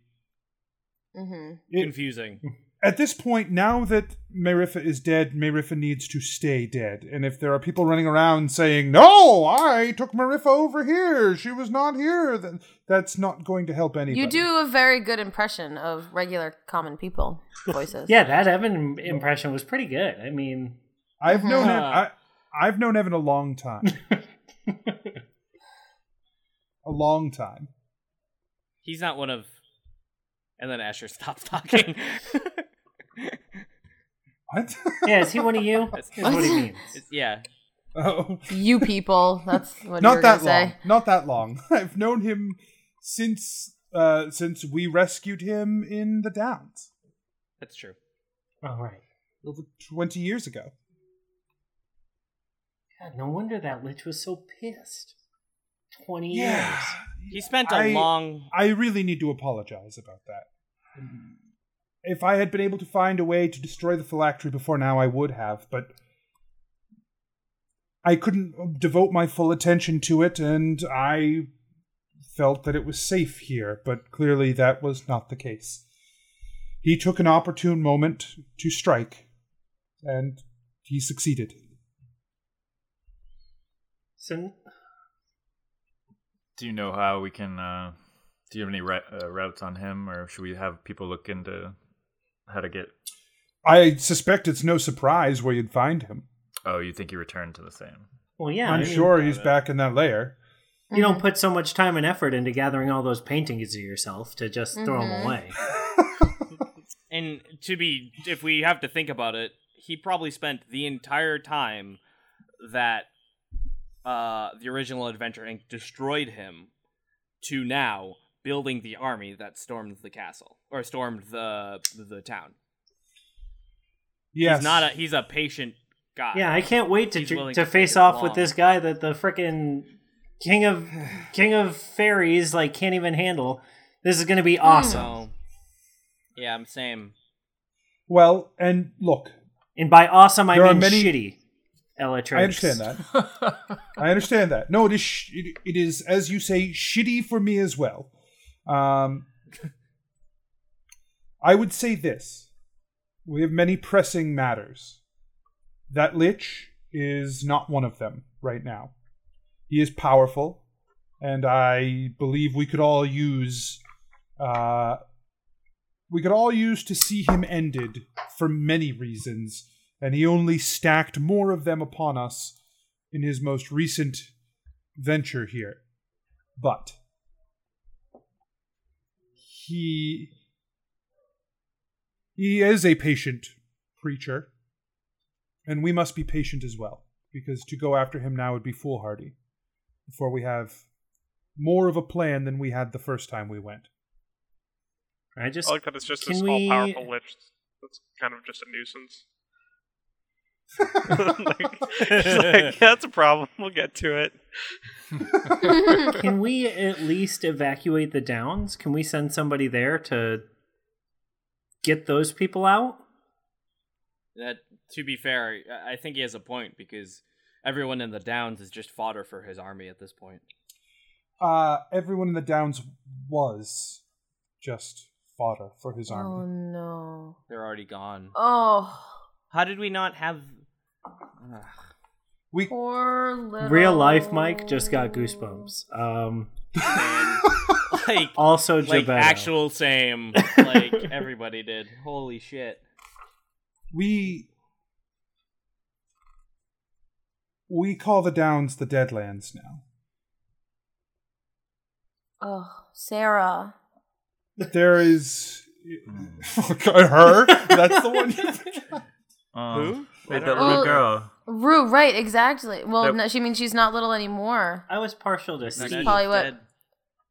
Speaker 5: hmm
Speaker 1: It-
Speaker 3: Confusing.
Speaker 1: at this point, now that Merifa is dead, Merifa needs to stay dead. And if there are people running around saying, "No, I took Merifa over here. She was not here," then that's not going to help anybody.
Speaker 5: You do a very good impression of regular common people voices.
Speaker 4: Yeah, that Evan impression was pretty good. I mean,
Speaker 1: I've known
Speaker 3: Mhm.
Speaker 1: Ev- I, I've known Evan a long time. a long time.
Speaker 3: He's not one of. And then Asher stops talking.
Speaker 1: What?
Speaker 4: yeah, is he one of you?
Speaker 3: That's-
Speaker 4: Is what he means.
Speaker 3: It's- yeah.
Speaker 1: oh,
Speaker 5: You people. That's what you were
Speaker 1: not
Speaker 5: gonna
Speaker 1: that
Speaker 5: say.
Speaker 1: long. Not that long. I've known him since uh, since we rescued him in the Downs
Speaker 3: That's true.
Speaker 4: All right.
Speaker 1: over twenty years ago.
Speaker 4: God, no wonder that lich was so pissed. Twenty
Speaker 1: Yeah.
Speaker 4: years.
Speaker 3: He spent a
Speaker 1: I-
Speaker 3: long.
Speaker 1: I really need to apologize about that. If I had been able to find a way to destroy the phylactery before now, I would have, but I couldn't uh, devote my full attention to it, and I felt that it was safe here, but clearly that was not the case. He took an opportune moment to strike, and he succeeded.
Speaker 4: So,
Speaker 6: Do you know how we can? Uh, do you have any ri- uh, routes on him, or should we have people look into how to get?
Speaker 1: I suspect it's no surprise where you'd find him.
Speaker 6: Oh, you think he returned to the same?
Speaker 4: well, yeah.
Speaker 1: I'm
Speaker 4: I mean,
Speaker 1: sure he's back in that lair.
Speaker 4: You don't put so much time and effort into gathering all those paintings of yourself to just throw them away.
Speaker 3: And to be, if we have to think about it, he probably spent the entire time that uh, the original Adventure Inc. destroyed him to now building the army that stormed the castle or stormed the the town.
Speaker 1: Yes.
Speaker 3: He's not a he's a patient guy.
Speaker 4: Yeah, I can't wait to tr- to
Speaker 3: to
Speaker 4: face
Speaker 3: take it
Speaker 4: off with this guy that the frickin' king of king of fairies like can't even handle. This is gonna be awesome.
Speaker 3: So, yeah, I'm same.
Speaker 1: Well, and look,
Speaker 4: And by awesome, I mean
Speaker 1: many-
Speaker 4: shitty.
Speaker 1: I understand that. I understand that. No, it is. Sh- it, it is, as you say, shitty for me as well. Um, I would say this: we have many pressing matters. That lich is not one of them right now. He is powerful, and I believe we could all use. Uh, we could all use to see him ended for many reasons, and he only stacked more of them upon us in his most recent venture here. But he he is a patient creature, and we must be patient as well, because to go after him now would be foolhardy. Before we have more of a plan than we had the first time we went.
Speaker 4: I just
Speaker 7: I like that it's just
Speaker 4: Can
Speaker 7: this
Speaker 4: we-
Speaker 7: all powerful lich that's kind of just a nuisance. like, it's like, yeah, that's a problem. We'll get to it.
Speaker 4: can we at least evacuate the downs? Can we send somebody there to get those people out?
Speaker 3: That to be fair, I I think he has a point because everyone in the Downs is just fodder for his army at this point.
Speaker 1: Uh, everyone in the Downs was just fodder for his army.
Speaker 5: Oh
Speaker 1: army.
Speaker 5: no.
Speaker 3: They're already gone.
Speaker 5: Oh,
Speaker 3: How did we not have? Ugh.
Speaker 1: We
Speaker 5: poor little.
Speaker 4: Real life Mike just got goosebumps. Um,
Speaker 3: like
Speaker 4: also,
Speaker 3: like
Speaker 4: Gebetto.
Speaker 3: actual same like everybody did. Holy shit!
Speaker 1: we we call the Downs the Deadlands now.
Speaker 5: Oh, Sarah.
Speaker 1: There is her. That's the one. You
Speaker 6: Um, Wait,
Speaker 3: I
Speaker 6: that little
Speaker 5: know.
Speaker 6: girl.
Speaker 5: Rue, right, exactly. Well,
Speaker 6: Yep.
Speaker 5: no, she means she's not little anymore.
Speaker 4: I was partial to
Speaker 3: Now
Speaker 4: Steve.
Speaker 3: she's
Speaker 5: probably what-
Speaker 3: dead.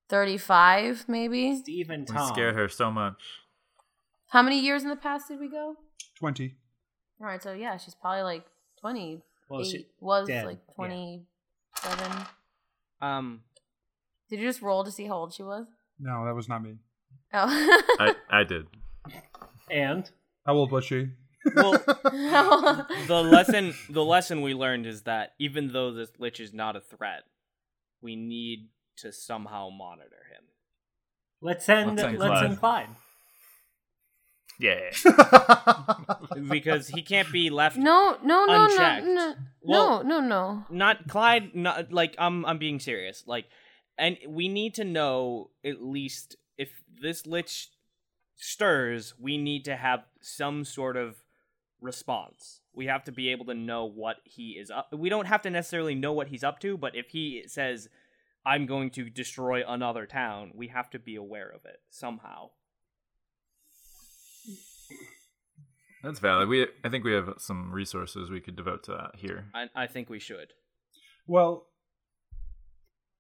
Speaker 5: 35, maybe?
Speaker 4: Steve and
Speaker 6: We
Speaker 4: Tom.
Speaker 6: scared her so much.
Speaker 5: How many years in the past did we go?
Speaker 1: Twenty.
Speaker 5: All right, so yeah, she's probably like 20.
Speaker 4: Well, she,
Speaker 5: was
Speaker 4: dead,
Speaker 5: like
Speaker 4: yeah.
Speaker 5: 27.
Speaker 3: Um,
Speaker 5: Did you just roll to see how old she was?
Speaker 1: No, that was not me.
Speaker 5: Oh.
Speaker 6: I, I did.
Speaker 4: and
Speaker 1: How old was she?
Speaker 3: Well, the lesson the lesson we learned is that even though this lich is not a threat, we need to somehow monitor him.
Speaker 4: Let's send
Speaker 6: Let's send
Speaker 4: let's
Speaker 6: Clyde.
Speaker 4: send Clyde.
Speaker 6: Yeah.
Speaker 3: Because he can't be left
Speaker 5: no, no, no,
Speaker 3: Unchecked.
Speaker 5: no, no,
Speaker 3: Well-
Speaker 5: no, no, no.
Speaker 3: not Clyde not like I'm I'm being serious. Like and we need to know at least if this lich stirs, we need to have some sort of response. We have to be able to know what he is up. We don't have to necessarily know what he's up to, but if he says I'm going to destroy another town, we have to be aware of it somehow.
Speaker 6: That's valid. We I think we have some resources we could devote to that here.
Speaker 3: I, I think we should.
Speaker 1: Well,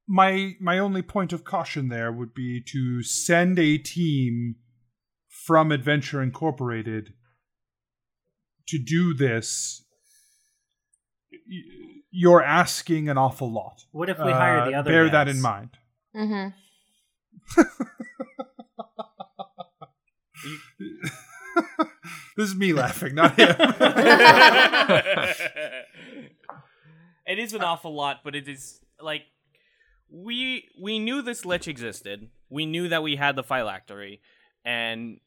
Speaker 1: my my only point of caution there would be to send a team from Adventure Incorporated to do this. You're asking an awful lot.
Speaker 4: What if we hire the
Speaker 1: Uh,
Speaker 4: other
Speaker 1: Bear that in mind.
Speaker 5: Mm-hmm.
Speaker 1: this is me laughing, not him.
Speaker 3: it is an awful lot, but it is like we we knew this lich existed. We knew that we had the phylactery, and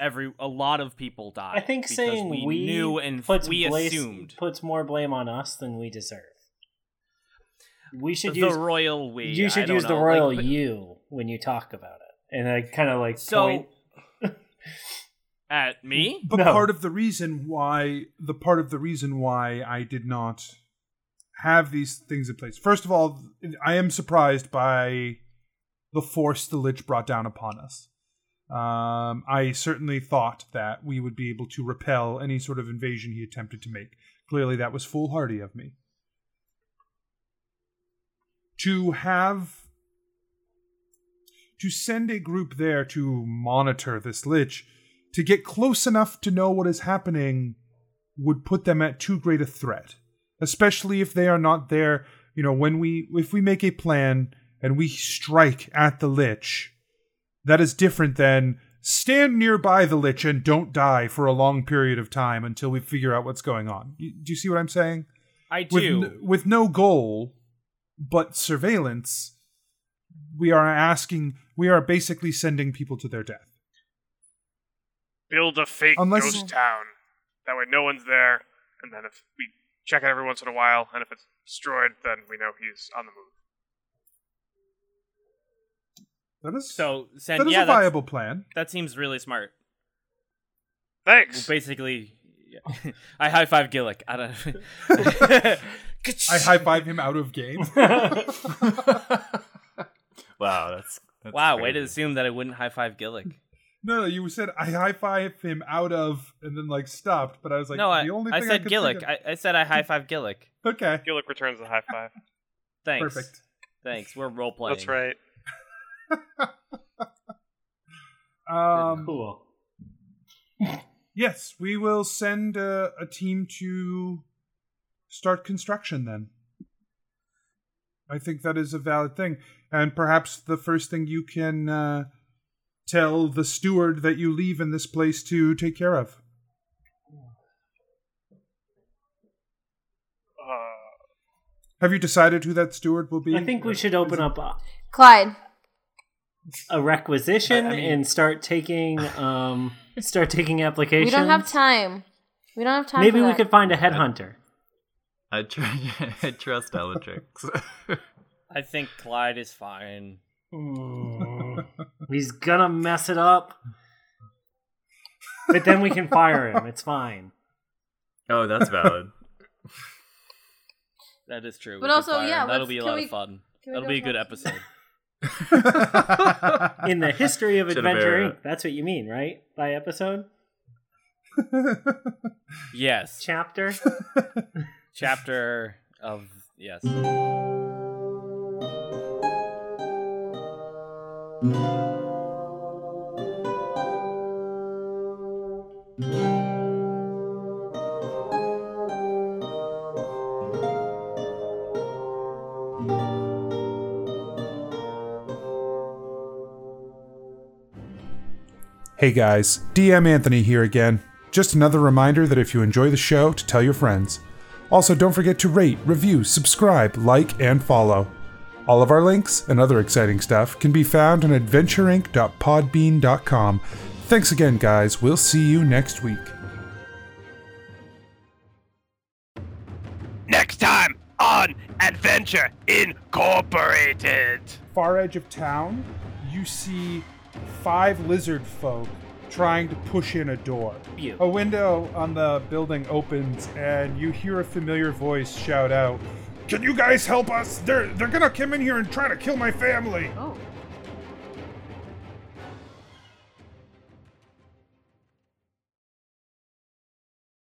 Speaker 3: every a lot of people died.
Speaker 4: I think saying
Speaker 3: we,
Speaker 4: we,
Speaker 3: knew and
Speaker 4: puts
Speaker 3: we
Speaker 4: blaze-
Speaker 3: assumed
Speaker 4: puts more blame on us than we deserve. We should
Speaker 3: the
Speaker 4: use the
Speaker 3: royal we.
Speaker 4: you should
Speaker 3: don't
Speaker 4: use the
Speaker 3: know, like,
Speaker 4: royal
Speaker 3: but-
Speaker 4: you when you talk about it, and I kind of like
Speaker 3: So
Speaker 4: point.
Speaker 3: at me.
Speaker 1: But
Speaker 4: No.
Speaker 1: part of the reason why the part of the reason why I did not have these things in place. First of all, I am surprised by the force the lich brought down upon us. Um, I certainly thought that we would be able to repel any sort of invasion he attempted to make. Clearly, that was foolhardy of me. To have to send a group there to monitor this lich to get close enough to know what is happening would put them at too great a threat especially if they are not there you know when we if we make a plan and we strike at the lich that is different than stand nearby the lich and don't die for a long period of time until we figure out what's going on You- do you see what i'm saying
Speaker 3: I
Speaker 1: with
Speaker 3: do.
Speaker 1: n- with no goal but surveillance we are asking we are basically sending people to their death
Speaker 2: Build a fake
Speaker 1: Unless-
Speaker 2: ghost town. That way no one's there, and then if we check it every once in a while, and if it's destroyed, then we know he's on the move.
Speaker 1: That is
Speaker 3: so send
Speaker 1: that is
Speaker 3: yeah,
Speaker 1: a viable plan
Speaker 3: that seems really smart.
Speaker 2: Thanks.
Speaker 3: Well, basically, yeah. I high five Gillick. I don't.
Speaker 1: i high five him out of game
Speaker 6: Wow, that's, that's
Speaker 3: wow, way to assume that I wouldn't high five Gillick.
Speaker 1: No, no, you said I high five him out of, and then like stopped. But I was like,
Speaker 3: no, I,
Speaker 1: the only
Speaker 3: I said
Speaker 1: could
Speaker 3: Gillick.
Speaker 1: think
Speaker 3: I, I said I high five Gillick.
Speaker 1: okay,
Speaker 2: Gillick returns the high five.
Speaker 3: Thanks.
Speaker 1: perfect.
Speaker 3: Thanks. We're role playing.
Speaker 2: That's right.
Speaker 1: Um,
Speaker 4: cool.
Speaker 1: yes, we will send a, a team to start construction. Then I think that is a valid thing, and perhaps the first thing you can uh, tell the steward that you leave in this place to take care of.
Speaker 2: Uh,
Speaker 1: Have you decided who that steward will be?
Speaker 4: I think we should open up a,
Speaker 5: Clyde.
Speaker 4: A requisition
Speaker 1: I- I mean-
Speaker 4: and start taking um start taking applications.
Speaker 5: We don't have time. We don't have time.
Speaker 4: Maybe
Speaker 5: for
Speaker 4: we
Speaker 5: that.
Speaker 4: could find a headhunter.
Speaker 6: I, tr- I trust Elatrix.
Speaker 3: I think Clyde is fine.
Speaker 4: Hmm. He's gonna mess it up. But then we can fire him. It's fine.
Speaker 6: oh, that's valid.
Speaker 3: That is true.
Speaker 5: But
Speaker 3: We
Speaker 5: also, yeah,
Speaker 3: that'll be a lot
Speaker 5: we-
Speaker 3: of fun. That'll be a good episode.
Speaker 4: In the history of
Speaker 6: Should've
Speaker 4: Adventure
Speaker 6: been-
Speaker 4: Inc. That's what you mean, right? By episode?
Speaker 3: Yes.
Speaker 4: Chapter?
Speaker 3: Chapter of yes.
Speaker 1: Hey guys, DM Anthony here again. Just another reminder that if you enjoy the show, to tell your friends. Also, don't forget to rate, review, subscribe, like, and follow. All of our links and other exciting stuff can be found on adventureinc.podbean.com. Thanks again, guys. We'll see you next week.
Speaker 8: Next time on Adventure Incorporated.
Speaker 1: Far edge of town, you see five lizard folk trying to push in a door.
Speaker 4: Ew.
Speaker 1: A window on the building opens, and you hear a familiar voice shout out, "Can you guys help us? They're they're gonna come in here and try to kill my family."
Speaker 5: Oh.